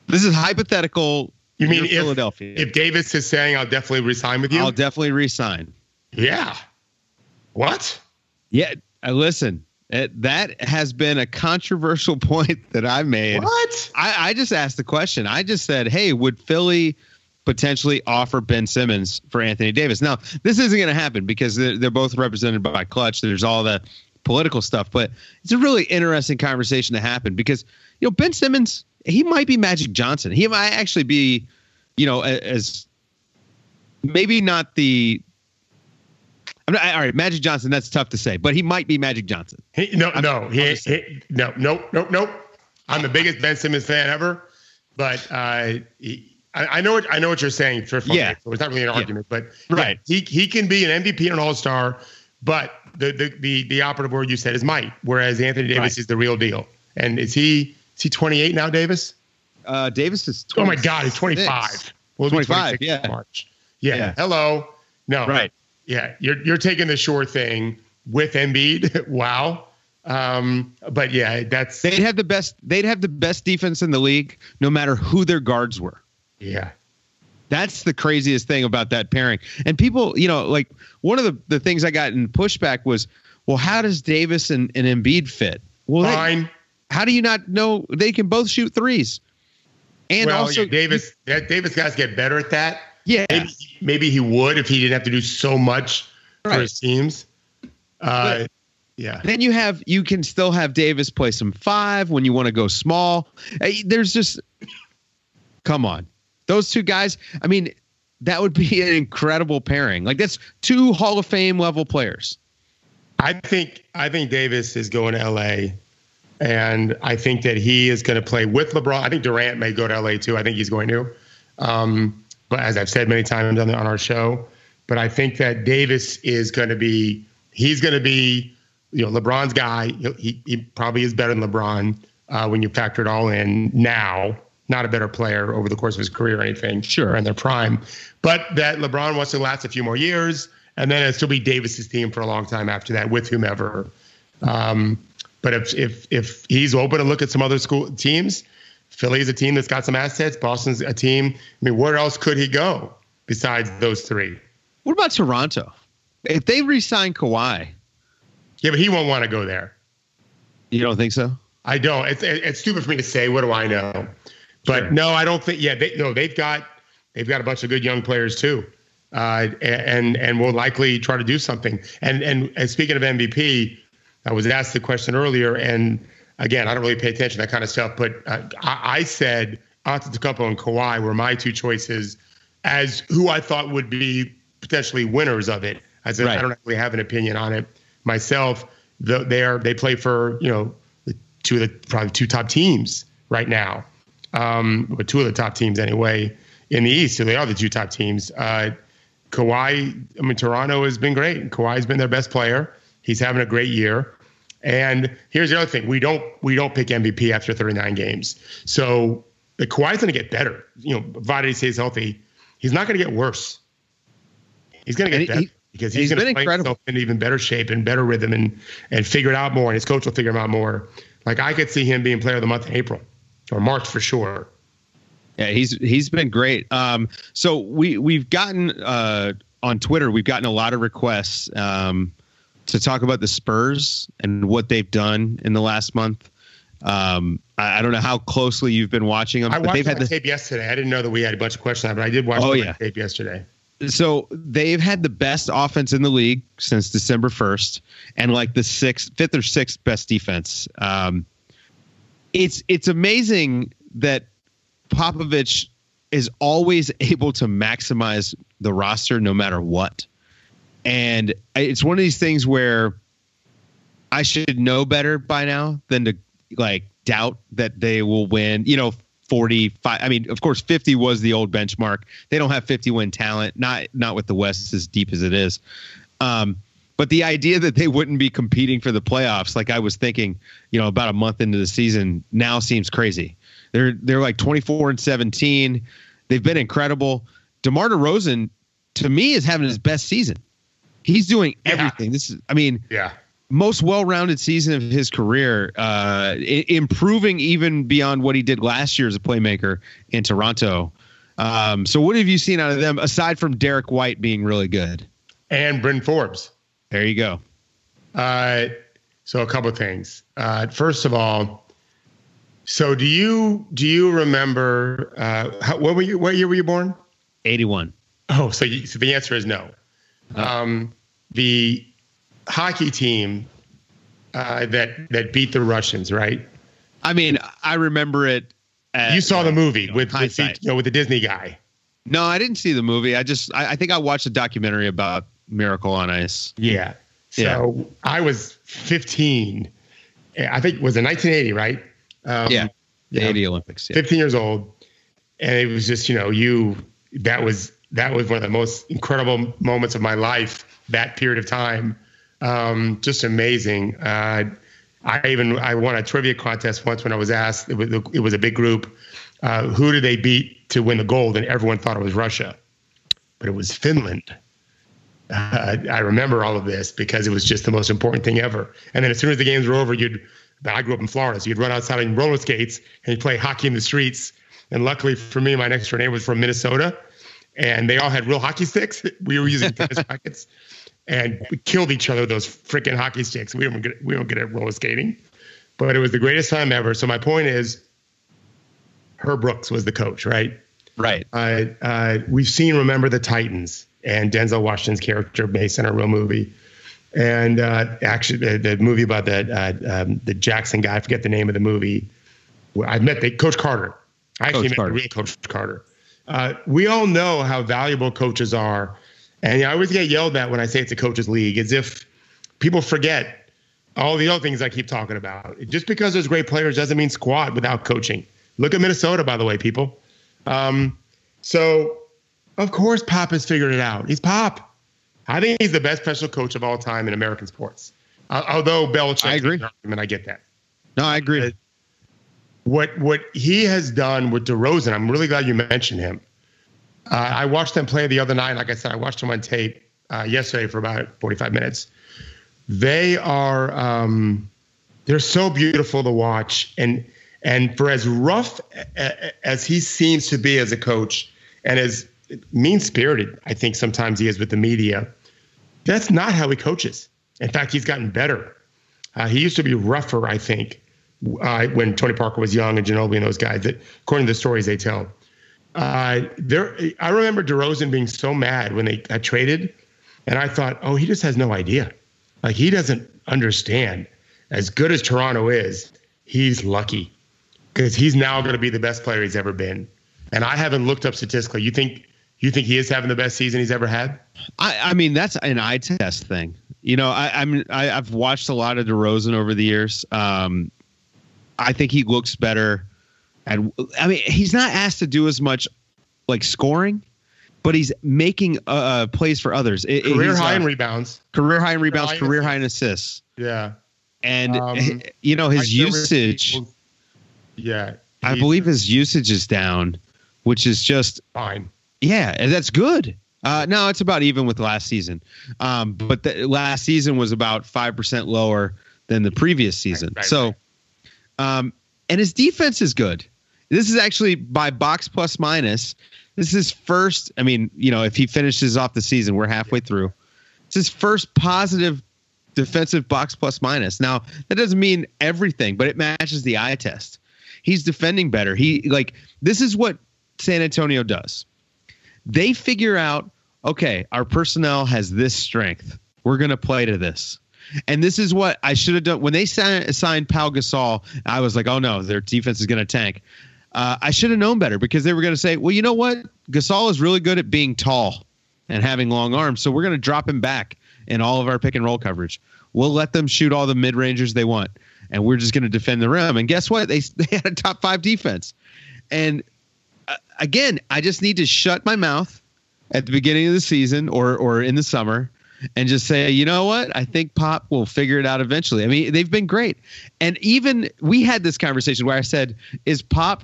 This is hypothetical. You mean if, Philadelphia? If Davis is saying, "I'll definitely resign with you," I'll definitely resign. Yeah. What? Yeah. I uh, listen. It, that has been a controversial (laughs) point that I made. What? I, I just asked the question. I just said, hey, would Philly potentially offer Ben Simmons for Anthony Davis? Now, this isn't going to happen because they're, they're both represented by Clutch. There's all the political stuff, but it's a really interesting conversation to happen because, you know, Ben Simmons, he might be Magic Johnson. He might actually be, you know, as maybe not the not, all right, Magic Johnson. That's tough to say, but he might be Magic Johnson. He, no, I'm, no, he, he, no, nope, nope, nope. I'm the biggest Ben Simmons fan ever, but uh, he, I, I, know what I know what you're saying. For yeah, so it's not really an argument, yeah. but right, yeah, he he can be an MVP and an All Star, but the, the the the operative word you said is might, whereas Anthony Davis right. is the real deal. And is he is he 28 now, Davis? Uh, Davis is. 26. Oh my God, he's 25. Well, 25. Yeah. March. Yeah. yeah. Hello. No. Right. Yeah, you're you're taking the sure thing with Embiid. (laughs) wow. Um, but yeah, that's they'd have the best they'd have the best defense in the league no matter who their guards were. Yeah. That's the craziest thing about that pairing. And people, you know, like one of the, the things I got in pushback was, well, how does Davis and, and Embiid fit? Well, Fine. They, how do you not know they can both shoot threes? And well, also, yeah, Davis, that Davis guys get better at that. Yeah, maybe, maybe, he would if he didn't have to do so much right. for his teams. Uh, yeah. Then you have you can still have Davis play some five when you want to go small. There's just come on. Those two guys, I mean, that would be (laughs) an incredible pairing. Like that's two Hall of Fame level players. I think I think Davis is going to LA and I think that he is going to play with LeBron. I think Durant may go to LA too. I think he's going to. Um, as I've said many times on, the, on our show, but I think that Davis is going to be he's going to be you know LeBron's guy. He he probably is better than LeBron uh, when you factor it all in now. Not a better player over the course of his career or anything. Sure, in their prime, but that LeBron wants to last a few more years, and then it'll still be Davis's team for a long time after that with whomever. Um, but if if if he's open to look at some other school teams, Philly's a team that's got some assets. Boston's a team. I mean, where else could he go besides those three? What about Toronto? If they re-sign Kawhi, yeah, but he won't want to go there. You don't think so? I don't. It's it's stupid for me to say. What do I know? But sure. no, I don't think. Yeah, they, no, they've got they've got a bunch of good young players too, uh, and and will likely try to do something. And and and speaking of MVP, I was asked the question earlier, and again, I don't really pay attention to that kind of stuff, but uh, I, I said Antetokounmpo and Kawhi were my two choices as who I thought would be potentially winners of it. As right. I don't really have an opinion on it myself. The, they are they play for you know the two of the probably two top teams right now, um, but two of the top teams anyway in the East. So they are the two top teams. Uh, Kawhi, I mean Toronto has been great. Kawhi's been their best player. He's having a great year. And here's the other thing: we don't we don't pick MVP after 39 games. So the Kawhi's going to get better. You know, Vadi stays healthy. He's not going to get worse. He's going to get better. He, because he's, he's going to play incredible. himself in even better shape and better rhythm and and figure it out more. And his coach will figure him out more. Like I could see him being player of the month in April or March for sure. Yeah, he's he's been great. Um, so we we've gotten uh, on Twitter, we've gotten a lot of requests. Um, to talk about the Spurs and what they've done in the last month. Um, I, I, don't know how closely you've been watching them. I watched they've had the tape yesterday. I didn't know that we had a bunch of questions on, but I did watch oh, yeah. tape yesterday. So they've had the best offense in the league since December first, and like the sixth, fifth or sixth best defense. Um, it's it's amazing that Popovich is always (laughs) able to maximize the roster no matter what. And it's one of these things where I should know better by now than to like doubt that they will win, you know, 45. I mean, of course, 50 was the old benchmark. They don't have 50 win talent, not not with the West as deep as it is. Um, but the idea that they wouldn't be competing for the playoffs, like I was thinking, you know, about a month into the season, now seems crazy. They're they're like 24 and 17. They've been incredible. DeMar DeRozan, to me, is having his best season. He's doing everything. Yeah. This is, I mean, yeah, most well-rounded season of his career, uh, I- improving even beyond what he did last year as a playmaker in Toronto. Um, so, what have you seen out of them aside from Derrick White being really good and Bryn Forbes? There you go. Uh, so, a couple of things. Uh, first of all, so do you do you remember uh, how, what were you? What year were you born? Eighty-one. Oh, so, you, so the answer is no. Um, the hockey team uh, that that beat the Russians, right? I mean, I remember it. At, you saw the movie you know, with with the, you know, with the Disney guy. No, I didn't see the movie. I just I, I think I watched a documentary about Miracle on Ice. Yeah. So yeah. I was 15. I think it was in 1980, right? Um, yeah. The yeah, 80 Olympics. Yeah. 15 years old, and it was just you know you that was that was one of the most incredible moments of my life. That period of time, um, just amazing. Uh, I even I won a trivia contest once when I was asked. It was, it was a big group. Uh, who did they beat to win the gold? And everyone thought it was Russia, but it was Finland. Uh, I remember all of this because it was just the most important thing ever. And then as soon as the games were over, you'd. I grew up in Florida, so you'd run outside on roller skates and you'd play hockey in the streets. And luckily for me, my next door neighbor was from Minnesota, and they all had real hockey sticks. (laughs) We were using tennis (laughs) rackets, and we killed each other with those freaking hockey sticks. We don't get we don't get at roller skating, but it was the greatest time ever. So my point is, Herb Brooks was the coach, right? Right. Uh, uh, we've seen Remember the Titans and Denzel Washington's character based on a real movie. And uh, actually, the, the, movie about the uh, um, the Jackson guy, I forget the name of the movie. I met the Coach Carter. I actually Coach met Carter. the real Coach Carter. Uh, we all know how valuable coaches are, and I always get yelled at when I say it's a coaches league, as if people forget all the other things I keep talking about. Just because there's great players doesn't mean squat without coaching. Look at Minnesota, by the way, people. Um, so, of course, Pop has figured it out. He's Pop. I think he's the best special coach of all time in American sports. Uh, although Belichick, I agree. Argument, I get that. No, I agree. What what he has done with DeRozan, I'm really glad you mentioned him. Uh, I watched them play the other night. Like I said, I watched them on tape uh, yesterday for about 45 minutes. They are um, they're so beautiful to watch, and and for as rough as he seems to be as a coach, and as mean spirited, I think sometimes he is with the media. That's not how he coaches. In fact, he's gotten better. Uh, he used to be rougher, I think, when Tony Parker was young and Ginobili and those guys. That, according to the stories they tell, uh, there. I remember DeRozan being so mad when they got traded, and I thought, oh, he just has no idea. Like he doesn't understand. As good as Toronto is, he's lucky because he's now going to be the best player he's ever been. And I haven't looked up statistically. You think you think he is having the best season he's ever had? I, I mean, that's an eye test thing. You know, I, I'm I, I've watched a lot of DeRozan over the years. Um, I think he looks better. And I mean, he's not asked to do as much like scoring, but he's making uh, plays for others. It, career high uh, in rebounds. Career high in rebounds. Career, career high in assists. Yeah. And um, you know his usage. Yeah. I believe his usage is down, which is just fine. Yeah, and that's good. Uh, no, it's about even with last season. Um, but the last season was about 5% lower than the previous season. Right, right, so, right. Um, and his defense is good. This is actually by box plus minus. This is first. I mean, you know, if he finishes off the season, we're halfway through. It's his first positive defensive box plus minus. Now, that doesn't mean everything, but it matches the eye test. He's defending better. He like this is what San Antonio does they figure out, okay, our personnel has this strength. We're to play to this. And this is what I should have done when they signed, signed Gasol. I was like, oh no, their defense is going to tank. Uh, I should have known better because they were going to say, well, you know what? Gasol is really good at being tall and having long arms. So we're going to drop him back in all of our pick and roll coverage. We'll let them shoot all the mid rangers they want, and we're just going to defend the rim. And guess what? They (laughs) they had a top five defense, and again, I just need to shut my mouth at the beginning of the season or or in the summer and just say, you know what? I think Pop will figure it out eventually. I mean, they've been great. And even we had this conversation where I said, is Pop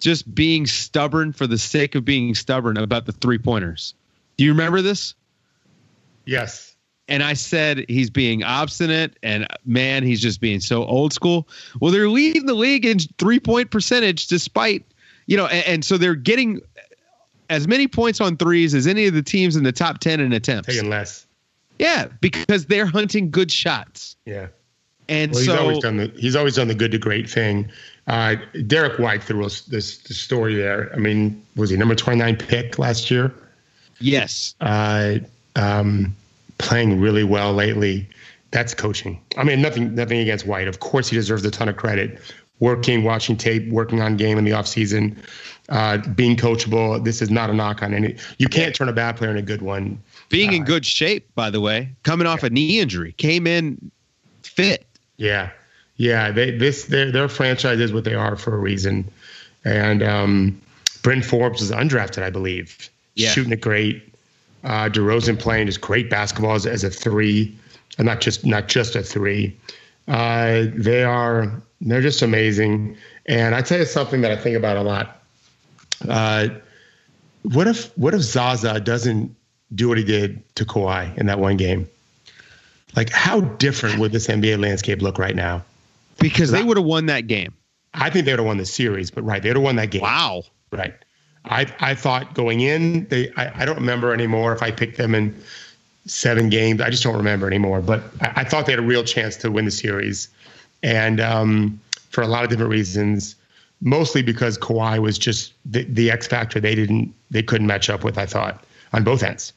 just being stubborn for the sake of being stubborn about the three pointers? Do you remember this? Yes. And I said he's being obstinate and man, he's just being so old school. Well, they're leading the league in three point percentage despite you know, and, and, so they're getting as many points on threes as any of the teams in the top 10 in attempts. Taking less. Yeah, because they're hunting good shots. Yeah. And well, so he's always done the he's always done the good to great thing. Uh, Derrick White threw us this, this story there. I mean, was he number 29 pick last year? Yes. Uh, um, playing really well lately. That's coaching. I mean, nothing nothing against White. Of course, he deserves a ton of credit working, watching tape, working on game in the offseason, uh, being coachable. This is not a knock on any. You can't turn a bad player into a good one. Being uh, in good shape, by the way, coming off a knee injury, came in fit. Yeah, yeah. They this their their franchise is what they are for a reason, and um, Bryn Forbes is undrafted, I believe. Yeah. Shooting it great. Uh, DeRozan playing just great basketball as, as a three, and not just not just a three. Uh, they are they're just amazing. And I tell you something that I think about a lot. Uh, what if what if Zaza doesn't do what he did to Kawhi in that one game? Like, how different would this NBA landscape look right now? Because they would have won that game. I think they would have won the series, but right, they would have won that game. Wow. Right. I I thought going in, they I, I don't remember anymore if I picked them in seven games. I just don't remember anymore. But I, I thought they had a real chance to win the series, and um, for a lot of different reasons, mostly because Kawhi was just the, the X factor they didn't they couldn't match up with. I thought on both ends,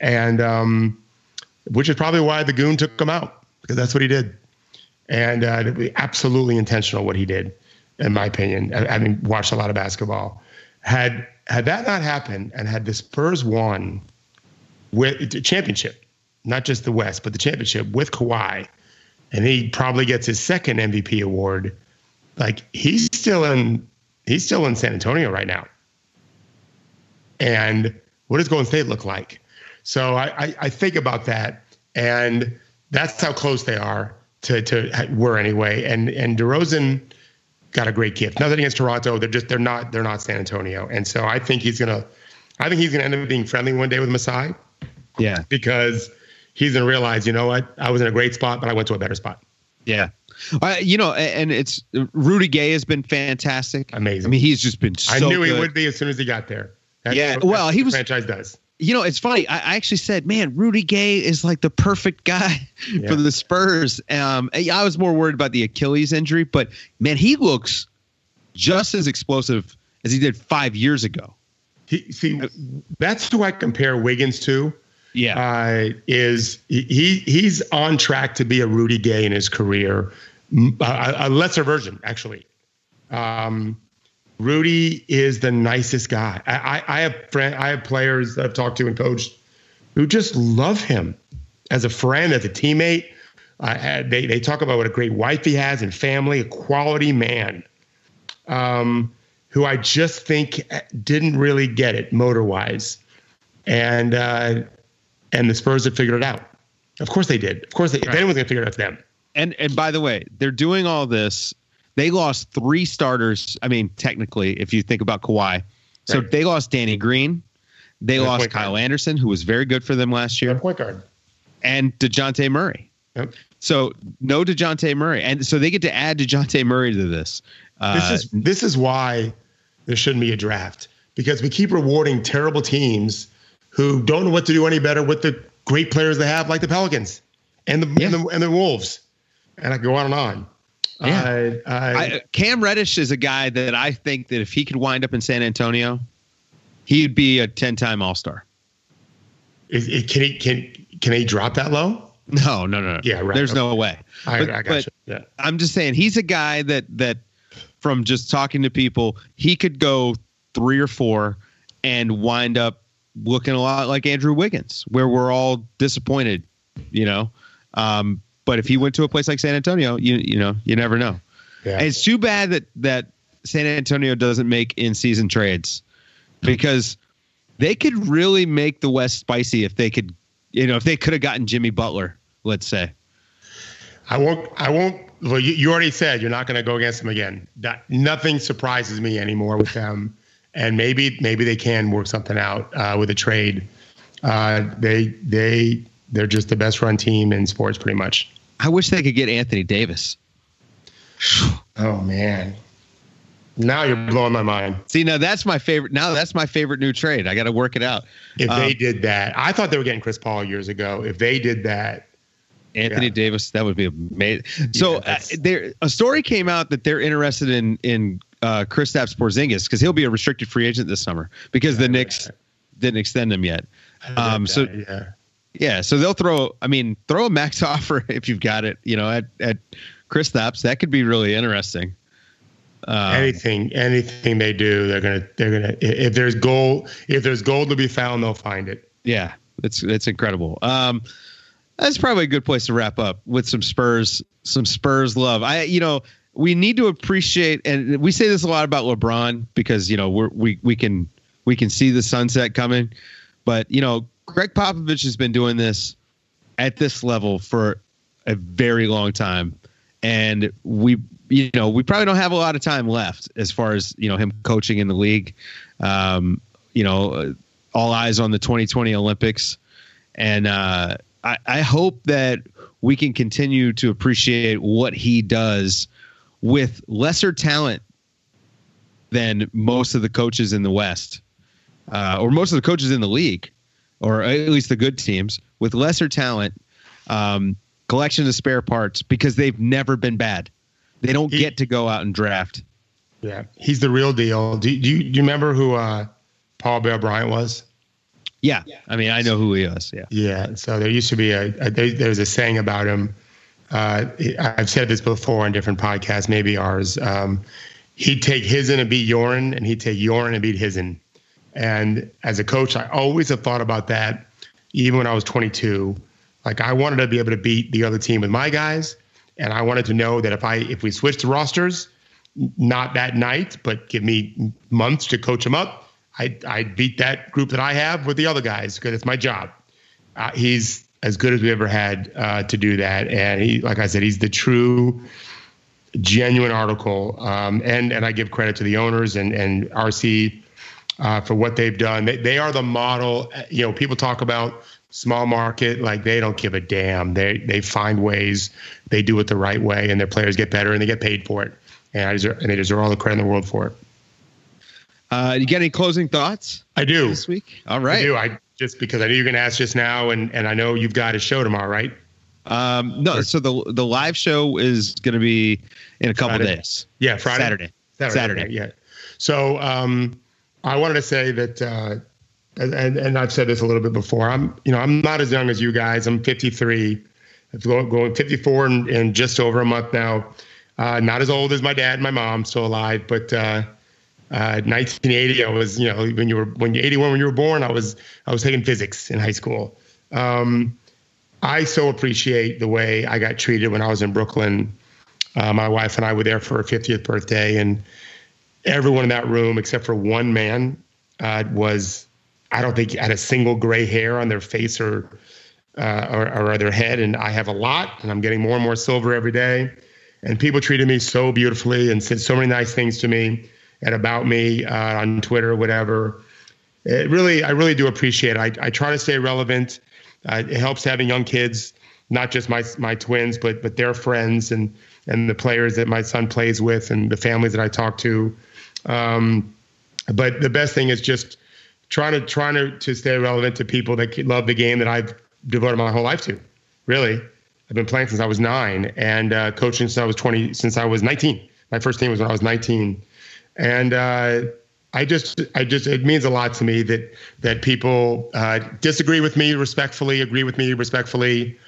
and um, which is probably why the goon took him out because that's what he did, and uh, absolutely intentional what he did, in my opinion. Having watched a lot of basketball, had had that not happened and had the Spurs won with the championship, not just the West, but the championship with Kawhi, and he probably gets his second MVP award. Like he's still in he's still in San Antonio right now. And what does Golden State look like? So I, I, I think about that, and that's how close they are to to were anyway. And and DeRozan got a great gift. Nothing against Toronto. They're just they're not they're not San Antonio. And so I think he's gonna I think he's gonna end up being friendly one day with Masai. Yeah. Because he's gonna realize, you know what, I was in a great spot, but I went to a better spot. Yeah. Uh, you know, and it's Rudy Gay has been fantastic. Amazing. I mean, he's just been. So I knew good. he would be as soon as he got there. That's yeah. well, he was. franchise does. You know, it's funny. I, I, actually said, "Man, Rudy Gay is like the perfect guy (laughs) yeah. for the Spurs." Um, I was more worried about the Achilles injury, but man, he looks just as explosive as he did five years ago. He, see, that's who I compare Wiggins to. Yeah, uh, is he? He's on track to be a Rudy Gay in his career, a, a lesser version actually. Um, Rudy is the nicest guy. I, I, I have friend, I have players that I've talked to and coached who just love him as a friend, as a teammate. Uh, they they talk about what a great wife he has and family, a quality man. Um, who I just think didn't really get it motor wise, and uh, and the Spurs have figured it out. Of course they did. Of course, they, right. if anyone's gonna figure it out, it's them. And and by the way, they're doing all this. They lost three starters. I mean, technically, if you think about Kawhi, so right. they lost Danny Green, they and lost Kyle guard. Anderson, who was very good for them last year. point guard. And Dejounte Murray. Yep. So no Dejounte Murray, and so they get to add Dejounte Murray to this. Uh, this is this is why there shouldn't be a draft because we keep rewarding terrible teams who don't know what to do any better with the great players they have, like the Pelicans and the, yeah. and, the and the Wolves, and I go on and on. Yeah. I, I, I, Cam Reddish is a guy that I think that if he could wind up in San Antonio, he'd be a ten-time All Star. can he can can he drop that low? No, no, no. no. Yeah, right. There's okay. no way. I, but, I got you. Yeah. I'm just saying he's a guy that that from just talking to people, he could go three or four and wind up looking a lot like Andrew Wiggins, where we're all disappointed, you know. Um, but if he went to a place like San Antonio, you you know, you never know. Yeah. it's too bad that that San Antonio doesn't make in season trades because they could really make the West spicy if they could, you know, if they could have gotten Jimmy Butler, let's say. I won't. I won't. Well, you, you already said you're not going to go against them again. That nothing surprises me anymore with them, and maybe maybe they can work something out uh, with a trade. Uh, they they they're just the best run team in sports, pretty much. I wish they could get Anthony Davis. (sighs) oh man. Now you're blowing my mind. See, now that's my favorite. Now that's my favorite new trade. I got to work it out. If um, they did that, I thought they were getting Chris Paul years ago. If they did that, Anthony yeah. Davis, that would be amazing. So yeah, uh, there, a story came out that they're interested in in uh, Kristaps Porzingis because he'll be a restricted free agent this summer because the Knicks didn't extend him yet. Um, so yeah. Yeah, so they'll throw. I mean, throw a max (laughs) offer if you've got it. You know, at at Kristaps, that could be really interesting. Um, anything, anything they do, they're gonna, they're gonna. If there's gold, if there's gold to be found, they'll find it. Yeah, it's it's incredible. Um, that's probably a good place to wrap up with some Spurs, some Spurs love. I, you know, we need to appreciate, and we say this a lot about LeBron because you know we're we we can we can see the sunset coming, but you know Gregg Popovich has been doing this at this level for a very long time, and we you know we probably don't have a lot of time left as far as you know him coaching in the league. Um, you know, all eyes on the 2020 Olympics, and uh, I, I hope that we can continue to appreciate what he does with lesser talent than most of the coaches in the West uh, or most of the coaches in the league, or at least the good teams with lesser talent, um, collection of spare parts because they've never been bad. They don't he, get to go out and draft. Yeah, he's the real deal. Do, do, you, do you remember who uh, Paul Bear Bryant was? Yeah. I mean, I know who he is. Yeah. Yeah. So there used to be a, a there, there's a saying about him. Uh, I've said this before on different podcasts, maybe ours. Um, he'd take Hizen and beat Yoren, and he'd take Yoren and beat Hizen. And as a coach, I always have thought about that, even when I was 22. Like I wanted to be able to beat the other team with my guys, and I wanted to know that if I if we switched rosters, not that night, but give me months to coach them up, I I beat that group that I have with the other guys because it's my job. Uh, he's as good as we ever had uh, to do that, and he, like I said, he's the true, genuine article. Um, and and I give credit to the owners and and RC uh, for what they've done. They they are the model. You know, people talk about small market like they don't give a damn. They they find ways. They do it the right way, and their players get better and they get paid for it. And I deserve, and they deserve all the credit in the world for it. Uh, you get any closing thoughts? I do this week. All right. I do. I just because I knew you're going to ask just now, and and I know you've got a show tomorrow, right? Um, no. So the the live show is going to be in a couple Friday. days. Yeah, Friday. Saturday. Saturday. Saturday. Yeah. So um, I wanted to say that, uh, and and I've said this a little bit before. I'm you know I'm not as young as you guys. I'm 53. I'm going, going 54 in, in just over a month now. Uh, not as old as my dad and my mom, still alive, but uh, 1980, uh, I was, you know, when you were when you 81 when you were born, I was I was taking physics in high school. Um, I so appreciate the way I got treated when I was in Brooklyn. Uh, my wife and I were there for her 50th birthday, and everyone in that room except for one man uh, was, I don't think, had a single gray hair on their face or, uh, or or their head. And I have a lot, and I'm getting more and more silver every day. And people treated me so beautifully and said so many nice things to me and about me uh, on Twitter whatever. It really, I really do appreciate it. I, I try to stay relevant. Uh, it helps having young kids, not just my my twins, but but their friends and and the players that my son plays with and the families that I talk to. Um, but the best thing is just trying to trying to, to stay relevant to people that love the game that I've devoted my whole life to. Really, I've been playing since I was nine and uh, coaching since I was 20, since I was 19. My first team was when I was 19 and uh, I just, I just, it means a lot to me that that people uh, disagree with me respectfully, agree with me respectfully.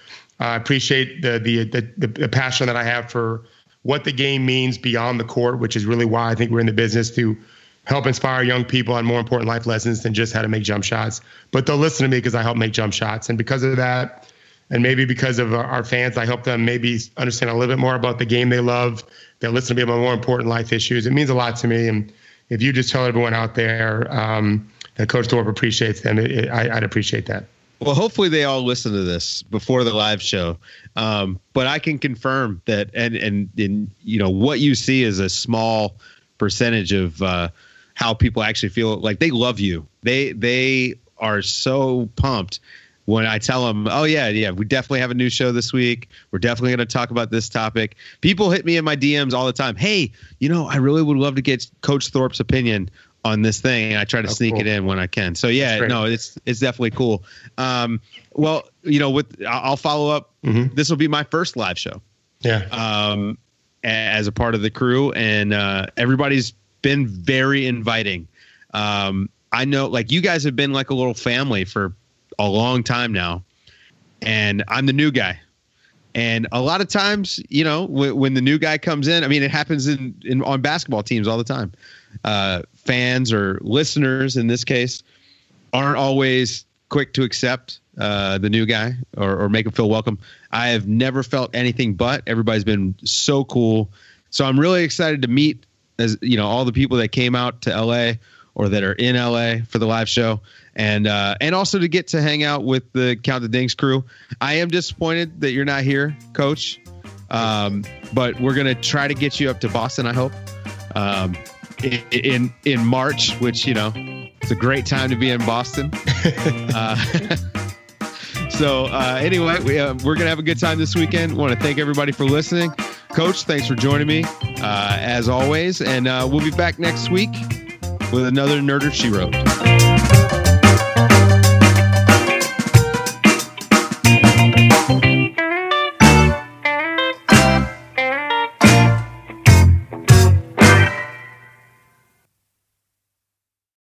I appreciate the, the, the the passion that I have for what the game means beyond the court, which is really why I think we're in the business to help inspire young people on more important life lessons than just how to make jump shots. But they'll listen to me because I help make jump shots, and because of that, and maybe because of our fans, I help them maybe understand a little bit more about the game they love They'll listen to me about more important life issues. It means a lot to me. And if you just tell everyone out there um, that Coach Thorpe appreciates them, it, it, I, would appreciate that. Well, hopefully they all listen to this before the live show. Um, but I can confirm that, and and you know what you see is a small percentage of uh, how people actually feel. Like they love you. They they are so pumped when I tell them, "Oh yeah, yeah, we definitely have a new show this week. We're definitely going to talk about this topic." People hit me in my DMs all the time. Hey, you know, I really would love to get Coach Thorpe's opinion on this thing, and I try to oh, sneak cool. it in when I can. So yeah, no, it's it's definitely cool. Um, well, you know, with I'll follow up. Mm-hmm. This will be my first live show. Yeah. Um, as a part of the crew, and uh, everybody's been very inviting. Um, I know, like you guys have been like a little family for a long time now, and I'm the new guy. And a lot of times, you know, when, when the new guy comes in, I mean, it happens in, in on basketball teams all the time. Uh, fans or listeners, in this case, aren't always quick to accept uh, the new guy or, or make him feel welcome. I have never felt anything but. Everybody's been so cool. So I'm really excited to meet as you know all the people that came out to LA or that are in LA for the live show and uh, and also to get to hang out with the Count the Dings crew. I am disappointed that you're not here, Coach, um, but we're gonna try to get you up to Boston. I hope um, in, in, in March, which you know it's a great time to be in Boston. (laughs) uh, (laughs) so uh, anyway, we, uh, we're gonna have a good time this weekend. Want to thank everybody for listening. Coach, thanks for joining me uh, as always, and uh, we'll be back next week with another Nerder She Wrote.